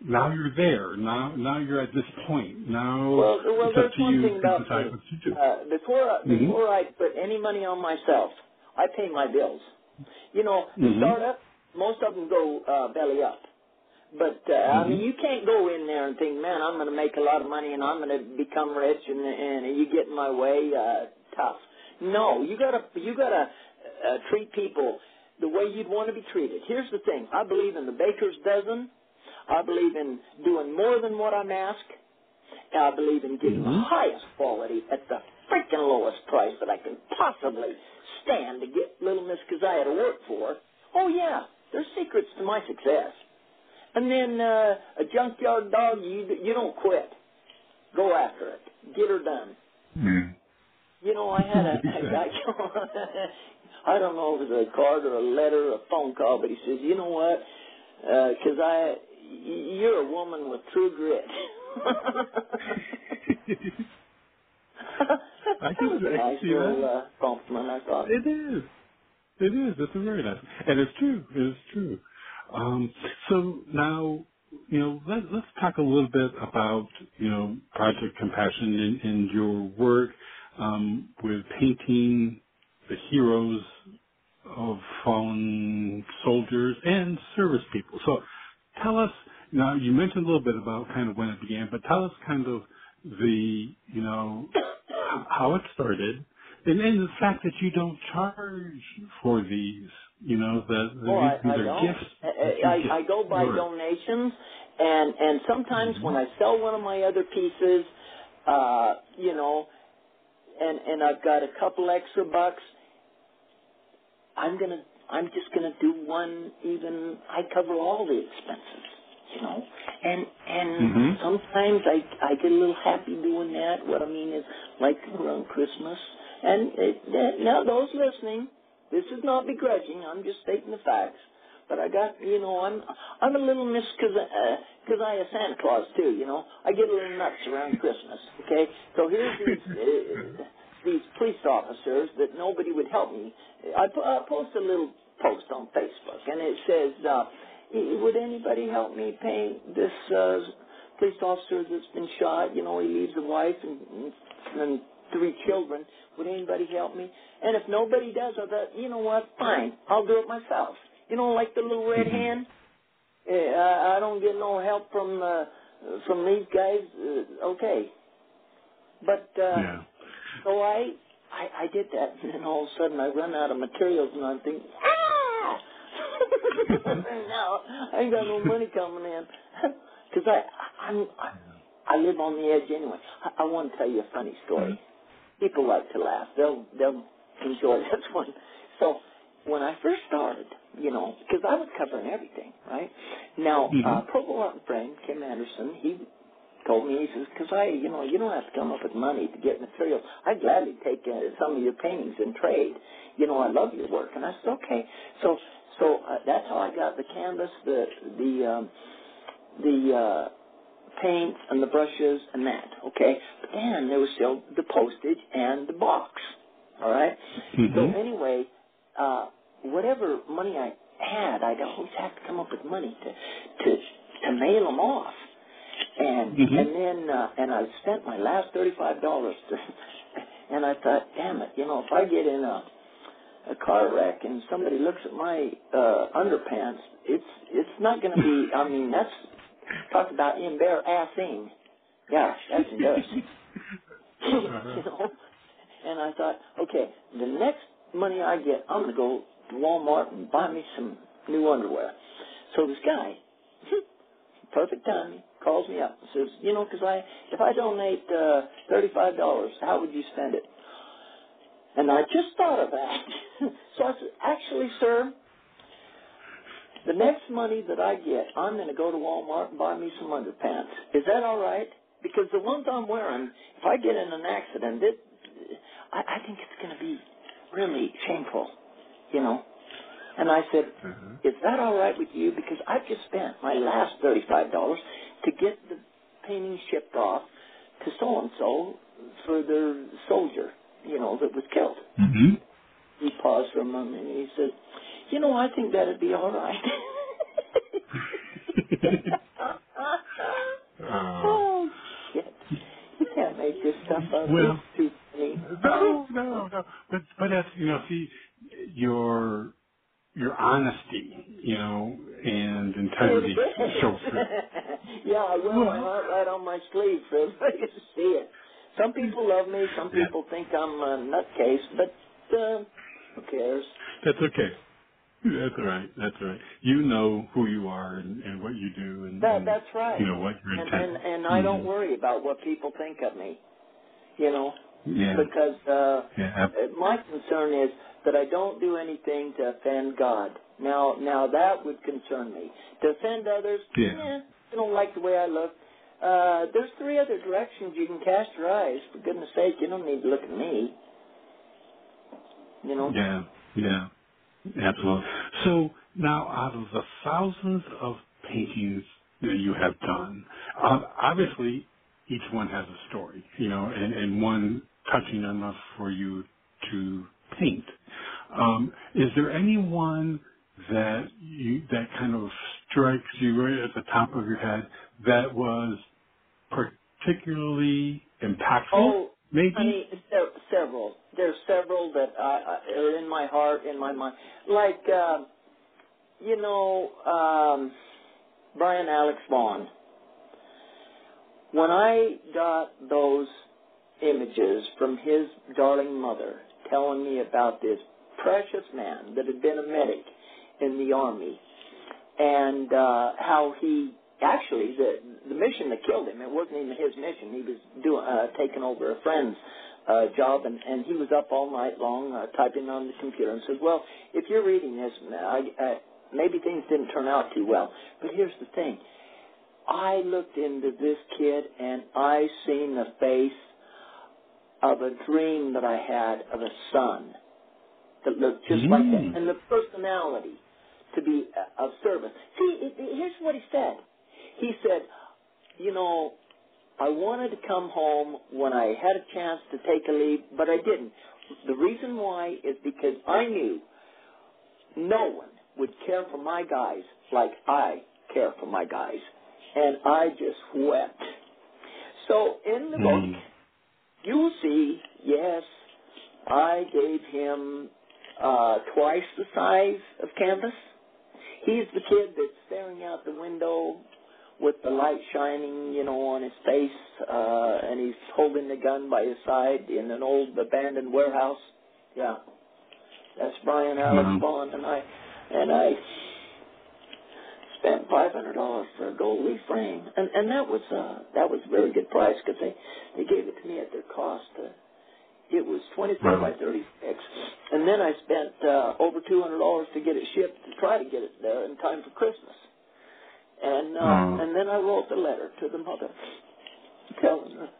Speaker 1: now you're there. Now, now you're at this point. Now
Speaker 2: Well, well,
Speaker 1: it's up to you to
Speaker 2: about
Speaker 1: decide what to do.
Speaker 2: Uh, before I,
Speaker 1: Mhm.
Speaker 2: before I put any money on myself, I pay my bills. You know, the
Speaker 1: Mhm.
Speaker 2: startup, most of them go uh, belly up. But uh, I mean,
Speaker 1: Mhm.
Speaker 2: you can't go in there and think, man, I'm going to make a lot of money and I'm going to become rich and and you get in my way. Uh, tough. No, you gotta you gotta uh, treat people the way you'd want to be treated. Here's the thing: I believe in the baker's dozen. I believe in doing more than what I'm asked. And I believe in getting the
Speaker 1: Mhm.
Speaker 2: highest quality at the freaking lowest price that I can possibly stand to get Little Miss Kaziah to work for. Oh yeah, there's secrets to my success. And then uh, a junkyard dog, you you don't quit. Go after it. Get her done.
Speaker 1: Mhm.
Speaker 2: You know, I had a, a guy. I don't know if it was a card or a letter or a phone call, but he says, "You know what? Because I, y- you're a woman with true grit."
Speaker 1: I
Speaker 2: that
Speaker 1: can-
Speaker 2: was
Speaker 1: I
Speaker 2: nice
Speaker 1: see
Speaker 2: little
Speaker 1: that.
Speaker 2: uh, compliment, I thought.
Speaker 1: It is. It is. It's a very nice, and it's true. It is true. Um, so now, you know, let, let's talk a little bit about you know Project Compassion and, and your work um, with painting the heroes of fallen soldiers and service people. So, tell us. Now, you mentioned a little bit about kind of when it began, but tell us kind of the you know how it started and, and the fact that you don't charge for these, you know, that the,
Speaker 2: Oh, I,
Speaker 1: these
Speaker 2: I
Speaker 1: are
Speaker 2: don't.
Speaker 1: gifts.
Speaker 2: I, I, I go by
Speaker 1: for-
Speaker 2: donations, and and sometimes
Speaker 1: Mhm.
Speaker 2: when I sell one of my other pieces, uh, you know, and and I've got a couple extra bucks, I'm gonna I'm just gonna do one. Even I cover all the expenses, you know, and and
Speaker 1: Mhm.
Speaker 2: sometimes I I get a little happy doing that. What I mean is like around Christmas, and it, now those listening, this is not begrudging. I'm just stating the facts. But I got, you know, I'm I'm a little miss because uh, cause I a Santa Claus too. You know, I get a little nuts around Christmas. Okay, so here's these uh, these police officers that nobody would help me. I, I post a little post on Facebook, and it says, uh, "Would anybody help me pay this uh, police officer that's been shot? You know, he leaves a wife and, and three children. Would anybody help me?" And if nobody does, I thought, you know what? Fine, I'll do it myself. You know, like the little red
Speaker 1: Mhm.
Speaker 2: hand. Eh, I, I don't get no help from uh, from these guys. Uh, okay, but uh,
Speaker 1: Yeah.
Speaker 2: so I, I I did that, and then all of a sudden I run out of materials, and I'm thinking! now I ain't got no money coming in because I I'm I, I live on the edge anyway. I, I want to tell you a funny story. People like to laugh. They'll they'll enjoy this one. So when I first started, you know, because I was covering everything, right? Now, uh,
Speaker 1: Mhm.
Speaker 2: Provo Art and Frame, Kim Anderson, he told me, he says, because I, you know, you don't have to come up with money to get material. I'd gladly take uh, some of your paintings and trade. You know, I love your work. And I said, okay. So, so uh, that's how I got the canvas, the the um, the uh, paints and the brushes and that. Okay, but then there was still the postage and the box. All right. So
Speaker 1: Mhm.
Speaker 2: anyway, uh, whatever money I had, I'd always have to come up with money to to to mail them off. And
Speaker 1: Mhm.
Speaker 2: and then uh, and I spent my last thirty five dollars to, and I thought, damn it, you know, if I get in a a car wreck and somebody looks at my uh underpants, it's it's not going to be. I mean, that's talk about embarrassing. Yeah, that's embarrassing. You know. And I thought, okay, the next money I get, I'm going to go to Walmart and buy me some new underwear. So this guy, perfect timing, calls me up and says, you know, because I, if I donate uh, thirty-five dollars, how would you spend it? And I just thought of that. so I said, actually, sir, The next money that I get, I'm going to go to Walmart and buy me some underpants. Is that all right? Because the ones I'm wearing, if I get in an accident, it, I, I think it's going to be really shameful, you know. And I said,
Speaker 1: Uh-huh.
Speaker 2: is that all right with you? Because I've just spent my last $35 to get the painting shipped off to so-and-so for their soldier, you know, that was killed.
Speaker 1: Mm-hmm.
Speaker 2: He paused for a moment and he said, you know, I think that'd be all right.
Speaker 1: Uh,
Speaker 2: oh, shit. You can't make this stuff up.
Speaker 1: Well,
Speaker 2: it's too
Speaker 1: no, no, no. But but that's you know, see your your honesty, you know, and integrity shows through.
Speaker 2: yeah, I wear my heart right on my sleeve for everybody to see it. Some people love me. Some
Speaker 1: Yeah.
Speaker 2: people think I'm a nutcase, but uh, who cares?
Speaker 1: That's okay. That's all right. That's all right. You know who you are and, and what you do, and,
Speaker 2: That
Speaker 1: and
Speaker 2: that's right.
Speaker 1: you know what your
Speaker 2: and
Speaker 1: intent.
Speaker 2: and and I don't
Speaker 1: Mhm.
Speaker 2: worry about what people think of me. You know,
Speaker 1: Yeah.
Speaker 2: because uh,
Speaker 1: Yeah.
Speaker 2: uh, my concern is that I don't do anything to offend God. Now, now that would concern me. To offend others,
Speaker 1: Yeah.
Speaker 2: eh, they don't like the way I look. Uh, there's three other directions you can cast your eyes. For goodness sake, you don't need to look at me. You know.
Speaker 1: Yeah. Yeah. Absolutely. So now, out of the thousands of paintings that you have done, uh, obviously each one has a story, you know, and, and one touching enough for you to paint. Um, is there any one that you that kind of strikes you right at the top of your head that was particularly impactful?
Speaker 2: Oh,
Speaker 1: maybe.
Speaker 2: honey, se- several. There's several that I, I, are in my heart, in my mind. Like, uh, you know, um, Brian Alex Vaughn. When I got those images from his darling mother telling me about this precious man that had been a medic in the army and uh, how he actually the the mission that killed him it wasn't even his mission he was doing uh, taking over a friend's uh, job and and he was up all night long uh, typing on the computer and says well if you're reading this I, I, maybe things didn't turn out too well but here's the thing I looked into this kid and I seen the face of a dream that I had of a son that looked just like
Speaker 1: Mm.
Speaker 2: that, and the personality to be uh, of service. See, it, it- here's what he said. He said, you know, I wanted to come home when I had a chance to take a leave, but I didn't. The reason why is because I knew no one would care for my guys like I care for my guys. And I just wept. So in the book,
Speaker 1: Mm.
Speaker 2: you see, yes, I gave him uh, twice the size of canvas. He's the kid that's staring out the window with the light shining, you know, on his face, uh, and he's holding the gun by his side in an old abandoned warehouse. Yeah, that's Brian Alex
Speaker 1: Wow.
Speaker 2: Bond, and I, and I spent five hundred dollars for a gold leaf frame, and and that was uh that was a very good price because they they gave it to me at their cost. Uh, it was twenty four
Speaker 1: Wow.
Speaker 2: by thirty six, and then I spent uh, over two hundred dollars to get it shipped to try to get it there in time for Christmas. And uh,
Speaker 1: Wow.
Speaker 2: and then I wrote the letter to the mother, telling her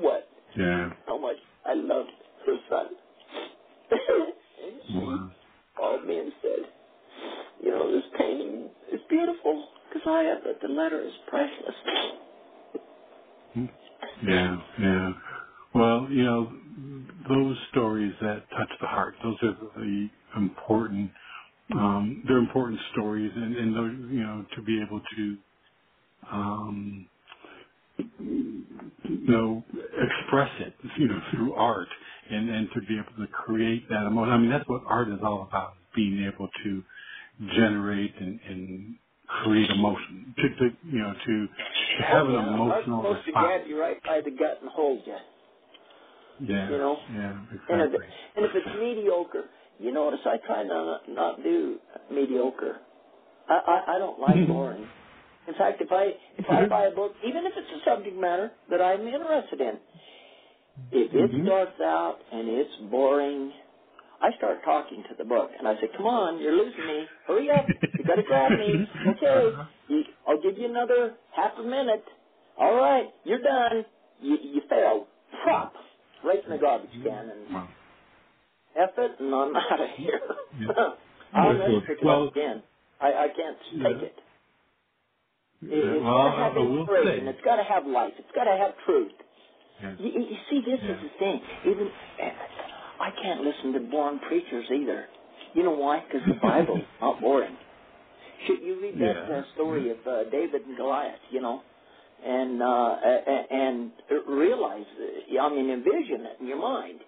Speaker 2: what
Speaker 1: Yeah.
Speaker 2: how much I loved her son. she
Speaker 1: Wow.
Speaker 2: called me and said, you know, this painting is beautiful because I have it. The letter is priceless.
Speaker 1: Yeah, yeah. Well, you know, those stories that touch the heart, those are the important, um, they're important stories and, and those, you know, to be able to, um, you know, express it, you know, through art and, and to be able to create that emotion. I mean, that's what art is all about, being able to generate and, and create emotion, to, to, you know, to, to have an emotional
Speaker 2: I'm supposed to
Speaker 1: response.
Speaker 2: grab you right by the gut and hold you.
Speaker 1: Yeah.
Speaker 2: You know?
Speaker 1: Yeah,
Speaker 2: And if,
Speaker 1: exactly.
Speaker 2: and if it's mediocre, you notice I try not not do mediocre. I I, I don't like boring. In fact, if I if I buy a book, even if it's a subject matter that I'm interested in, if it
Speaker 1: Mhm.
Speaker 2: starts out and it's boring, I start talking to the book, and I say, "Come on, you're losing me. Hurry up! You got to grab me. Okay, you, I'll give you another half a minute. All right, you're done. You, you failed. Prop right in the garbage can, and. F it, and I'm out of here.
Speaker 1: Yeah.
Speaker 2: I'll never pick it
Speaker 1: Well-
Speaker 2: up again. I, I can't
Speaker 1: Yeah.
Speaker 2: take it. It, it's
Speaker 1: well,
Speaker 2: got to have inspiration. It's got to have life. It's got to have truth.
Speaker 1: yeah.
Speaker 2: You, you see, this is the thing. Even I can't listen to boring preachers either. You know why? Because the Bible's not boring. Should you read that uh, story of uh, David and Goliath? You know, and uh, and realize, uh, I mean, envision it in your mind.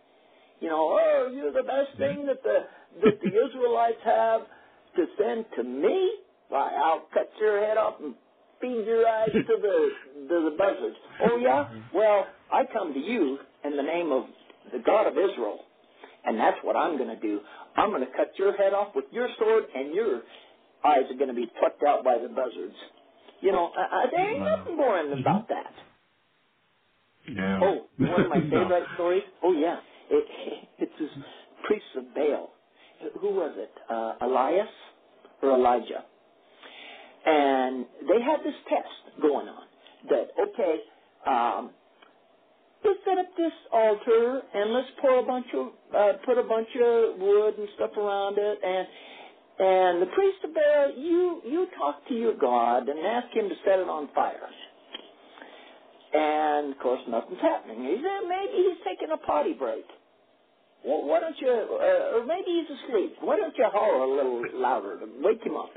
Speaker 2: You know, oh, you're the best thing that the that the Israelites have to send to me. Why, I'll cut your head off and feed your eyes to the to the buzzards. Oh yeah, well, I come to you in the name of the God of Israel, and that's what I'm going to do. I'm going to cut your head off with your sword, and your eyes are going to be plucked out by the buzzards. You know, uh, uh, there ain't nothing boring about that.
Speaker 1: Yeah.
Speaker 2: Oh, one of my favorite stories. Oh yeah, it, it's this priest of Baal. Who was it? Uh, Elias or Elijah? And they had this test going on. That okay, um, let's set up this altar and let's pour a bunch of uh, put a bunch of wood and stuff around it and. And the priest of Baal, you you talk to your God and ask him to set it on fire. And of course, nothing's happening. He's uh, maybe he's taking a potty break. Well, why don't you? Uh, or maybe he's asleep. Why don't you holler a little louder to wake him up?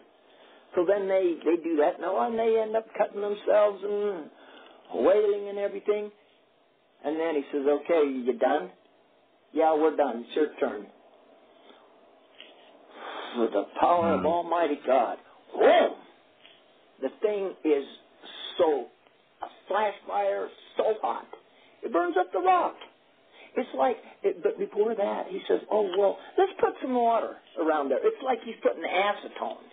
Speaker 2: So then they they do that. No, and they end up cutting themselves and wailing and everything. And then he says, "Okay, you done? Yeah, we're done. It's your turn." With the power of
Speaker 1: Hmm.
Speaker 2: Almighty God, whoa! The thing is so a flash fire, so hot, it burns up the rock. It's like, it, but before that, he says, "Oh well, let's put some water around there." It's like he's putting acetone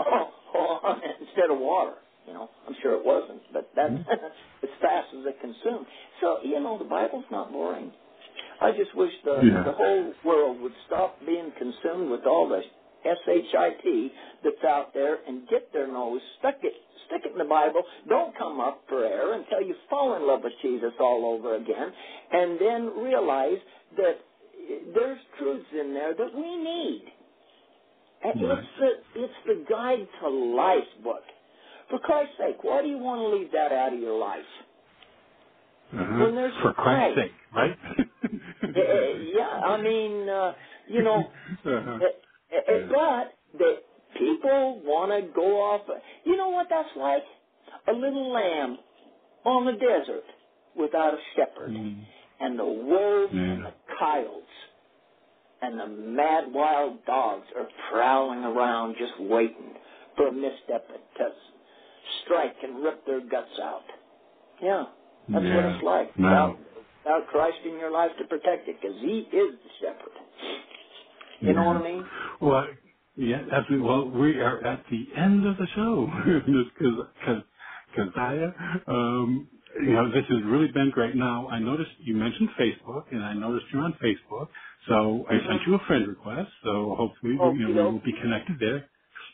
Speaker 2: oh, on it instead of water. You know, I'm sure it wasn't, but that's mm-hmm. as fast as it consumed. So you know, the Bible's not boring. I just wish the
Speaker 1: Yeah.
Speaker 2: the whole world would stop being consumed with all the shit that's out there and get their nose stuck it stick it in the Bible. Don't come up for air until you fall in love with Jesus all over again, and then realize that there's truths in there that we need. And
Speaker 1: Right.
Speaker 2: It's the it's the guide to life book. For Christ's sake, why do you want to leave that out of your life?
Speaker 1: Uh-huh.
Speaker 2: when there's
Speaker 1: For Christ's
Speaker 2: Christ.
Speaker 1: sake, right?
Speaker 2: Uh, yeah, I mean, uh, you know,
Speaker 1: Uh-huh.
Speaker 2: But that people want to go off. You know what that's like? A little lamb on the desert without a shepherd,
Speaker 1: Mm.
Speaker 2: and the wolves
Speaker 1: Yeah.
Speaker 2: and the coyotes and the mad wild dogs are prowling around just waiting for a misstep to strike and rip their guts out. Yeah, that's what it's like.
Speaker 1: No.
Speaker 2: Without, without Christ in your life to protect it, because He is the shepherd. You know what I mean?
Speaker 1: Well, yeah, absolutely. Well, we are at the end of the show, because Kaziah, um, you know, this has really been great. Now, I noticed you mentioned Facebook, and I noticed you're on Facebook, so I sent you a friend request. So hopefully, you know, we will be connected there.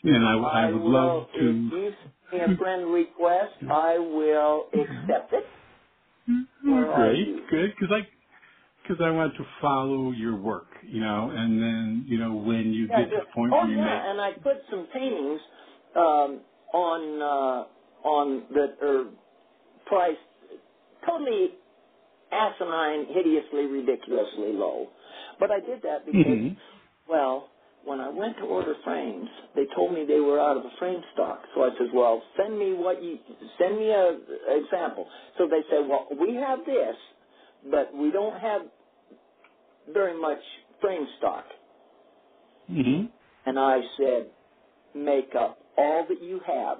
Speaker 1: And I, I would love
Speaker 2: if
Speaker 1: to.
Speaker 2: you send a friend request, I will accept it.
Speaker 1: Oh, great, good, because I because I want to follow your work, you know, and then you know when you
Speaker 2: Yeah,
Speaker 1: get to the point
Speaker 2: oh
Speaker 1: where you make
Speaker 2: yeah, and I put some paintings um, on uh, on that are priced totally asinine, hideously, ridiculously low. But I did that because,
Speaker 1: Mhm.
Speaker 2: well, when I went to order frames, they told me they were out of the frame stock. So I said, well, send me what you send me a example. So they said, well, we have this, but we don't have very much frame stock.
Speaker 1: Mhm.
Speaker 2: And I said, make up all that you have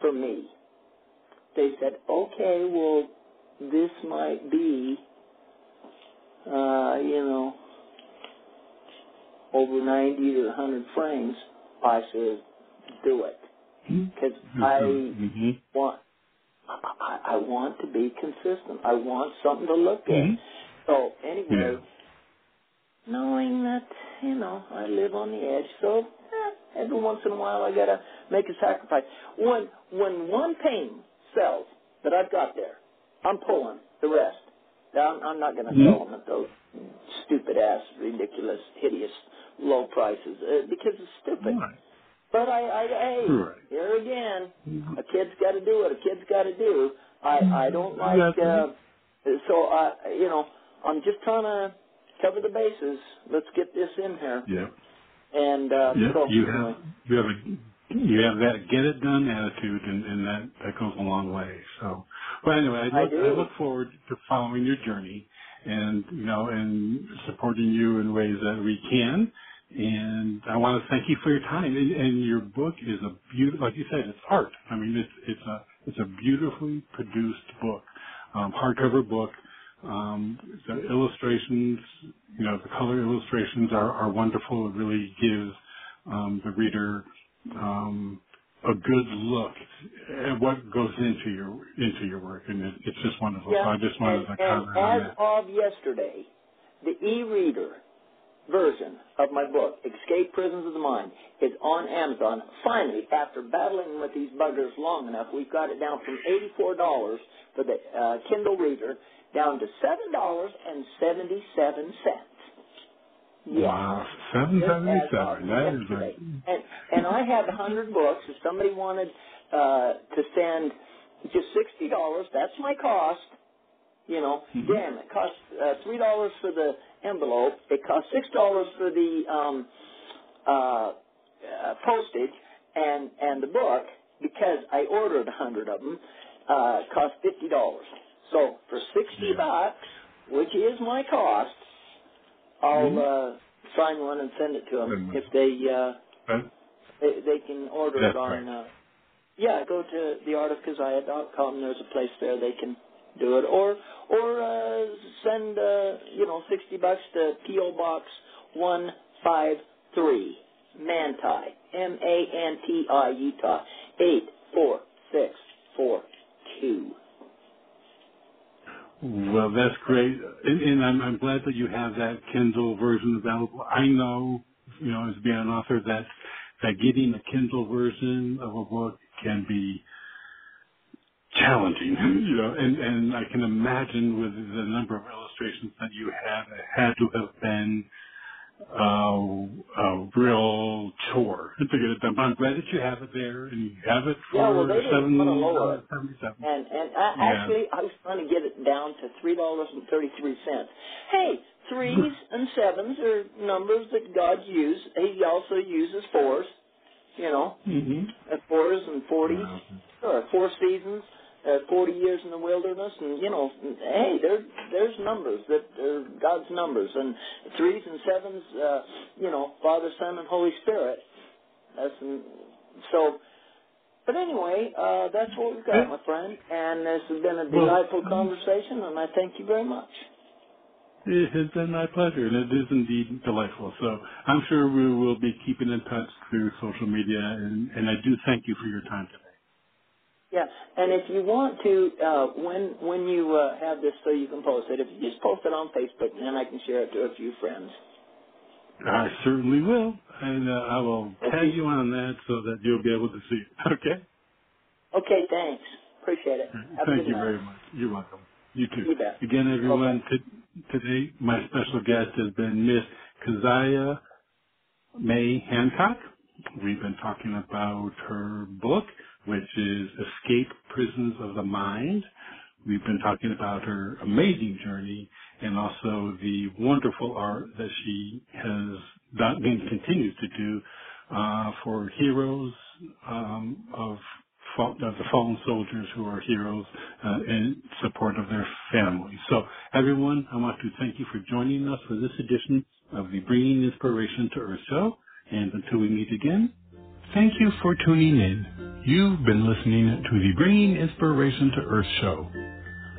Speaker 2: for me. They said, okay, well, this might be, uh, you know, over 90 to 100 frames. I said, do it. Because I
Speaker 1: Mhm.
Speaker 2: want, I, I want to be consistent. I want something to look at.
Speaker 1: Mhm.
Speaker 2: So anyway, knowing that you know I live on the edge. So eh, every once in a while I gotta make a sacrifice. When when one painting sells that I've got there, I'm pulling the rest. I'm, I'm not going to
Speaker 1: Mhm.
Speaker 2: sell them at those stupid ass, ridiculous, hideous, low prices uh, because it's stupid.
Speaker 1: Right.
Speaker 2: But I, I, hey,
Speaker 1: Right.
Speaker 2: here again, a kid's got to do what a kid's got to do. I, I don't like. Uh, so I, you know, I'm just trying to cover the bases. Let's get this in here.
Speaker 1: Yep.
Speaker 2: And uh,
Speaker 1: Yep.
Speaker 2: so
Speaker 1: You have you have a you have that get it done attitude, and, and that that goes a long way. So, but anyway, I
Speaker 2: I
Speaker 1: look
Speaker 2: do.
Speaker 1: I look forward to following your journey, and you know, and supporting you in ways that we can. And I want to thank you for your time. And, and your book is a beautiful, like you said, it's art. I mean, it's it's a it's a beautifully produced book, um, hardcover book. Um, the illustrations, you know, the color illustrations are, are wonderful. It really gives um, the reader um, a good look at what goes into your into your work, and it, it's just wonderful.
Speaker 2: yeah.
Speaker 1: So I just wanted
Speaker 2: and,
Speaker 1: to
Speaker 2: and
Speaker 1: comment on
Speaker 2: as
Speaker 1: that.
Speaker 2: of yesterday, the e-reader version of my book, Escape Prisons of the Mind, is on Amazon. Finally, after battling with these buggers long enough, we've got it down from $84 for the uh, Kindle Reader down to $7.77. Yes.
Speaker 1: Wow, seven seventy seven. That is
Speaker 2: yesterday. And, and I have a 100 books. If somebody wanted uh, to send just $60, that's my cost. You know,
Speaker 1: Mhm.
Speaker 2: damn, it costs uh, three dollars for the envelope. It costs six dollars for the um, uh, uh, postage and and the book because I ordered a hundred of them. Uh, cost fifty dollars. So for sixty bucks, which is my cost, I'll
Speaker 1: Mhm.
Speaker 2: uh, sign one and send it to them if they uh,
Speaker 1: that-
Speaker 2: they, they can order
Speaker 1: That's
Speaker 2: it on.
Speaker 1: correct.
Speaker 2: Uh, yeah, go to theartofkaziah.com. There's a place there they can do it, or or uh, send uh, you know sixty bucks to PO Box one five three Manti M A N T I Utah eight four six four two.
Speaker 1: Well, that's great, and, and I'm, I'm glad that you have that Kindle version available. I know, you know, as being an author, that that getting a Kindle version of a book can be challenging, you know, and and I can imagine with the number of illustrations that you had, it had to have been uh, a real chore to get it done. But I'm glad that you have it there, and you have it for
Speaker 2: Yeah, well, they didn't
Speaker 1: seven
Speaker 2: wanna lower
Speaker 1: seventy-seven.
Speaker 2: And and I,
Speaker 1: Yeah.
Speaker 2: actually, I was trying to get it down to three dollars and thirty three cents. Hey, threes and sevens are numbers that God used. He also uses fours. You know,
Speaker 1: Mm-hmm.
Speaker 2: uh, fours and forties.
Speaker 1: Wow.
Speaker 2: Sure, four seasons, uh, forty years in the wilderness, and you know, hey, there there's numbers that are God's numbers, and threes and sevens. Uh, you know, Father, Son, and Holy Spirit. That's so. But anyway, uh, that's what we've got, my friend. And this has been a delightful conversation, and I thank you very much.
Speaker 1: It has been my pleasure, and it is indeed delightful. So I'm sure we will be keeping in touch through social media, and, and I do thank you for your time today.
Speaker 2: Yeah, and if you want to, uh, when when you uh, have this, so you can post it. If you just post it on Facebook, then I can share it to a few friends.
Speaker 1: I certainly will, and uh, I will
Speaker 2: Okay.
Speaker 1: tag you on that so that you'll be able to see it. Okay?
Speaker 2: Okay, thanks. Appreciate it. Have
Speaker 1: Thank you
Speaker 2: night.
Speaker 1: very much. You're welcome. You too.
Speaker 2: You bet.
Speaker 1: Again, everyone, t- today my special guest has been Miss Kaziah May Hancock. We've been talking about her book, which is Escape Prisons of the Mind. We've been talking about her amazing journey and also the wonderful art that she has done and continues to do uh, for heroes um, of, of the fallen soldiers who are heroes uh, in support of their families. So, everyone, I want to thank you for joining us for this edition of the Bringing Inspiration to Earth show. And until we meet again, thank you for tuning in. You've been listening to the Bringing Inspiration to Earth show.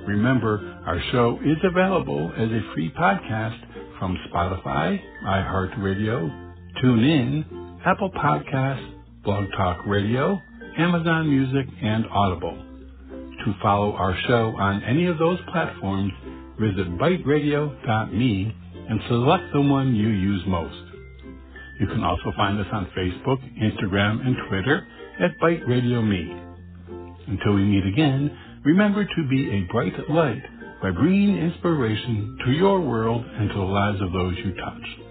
Speaker 1: Remember, our show is available as a free podcast from Spotify, iHeartRadio, TuneIn, Apple Podcasts, Blog Talk Radio, Amazon Music, and Audible. To follow our show on any of those platforms, visit biteradio.me and select the one you use most. You can also find us on Facebook, Instagram, and Twitter at BITE Radio Me. Until we meet again, remember to be a bright light by bringing inspiration to your world and to the lives of those you touch.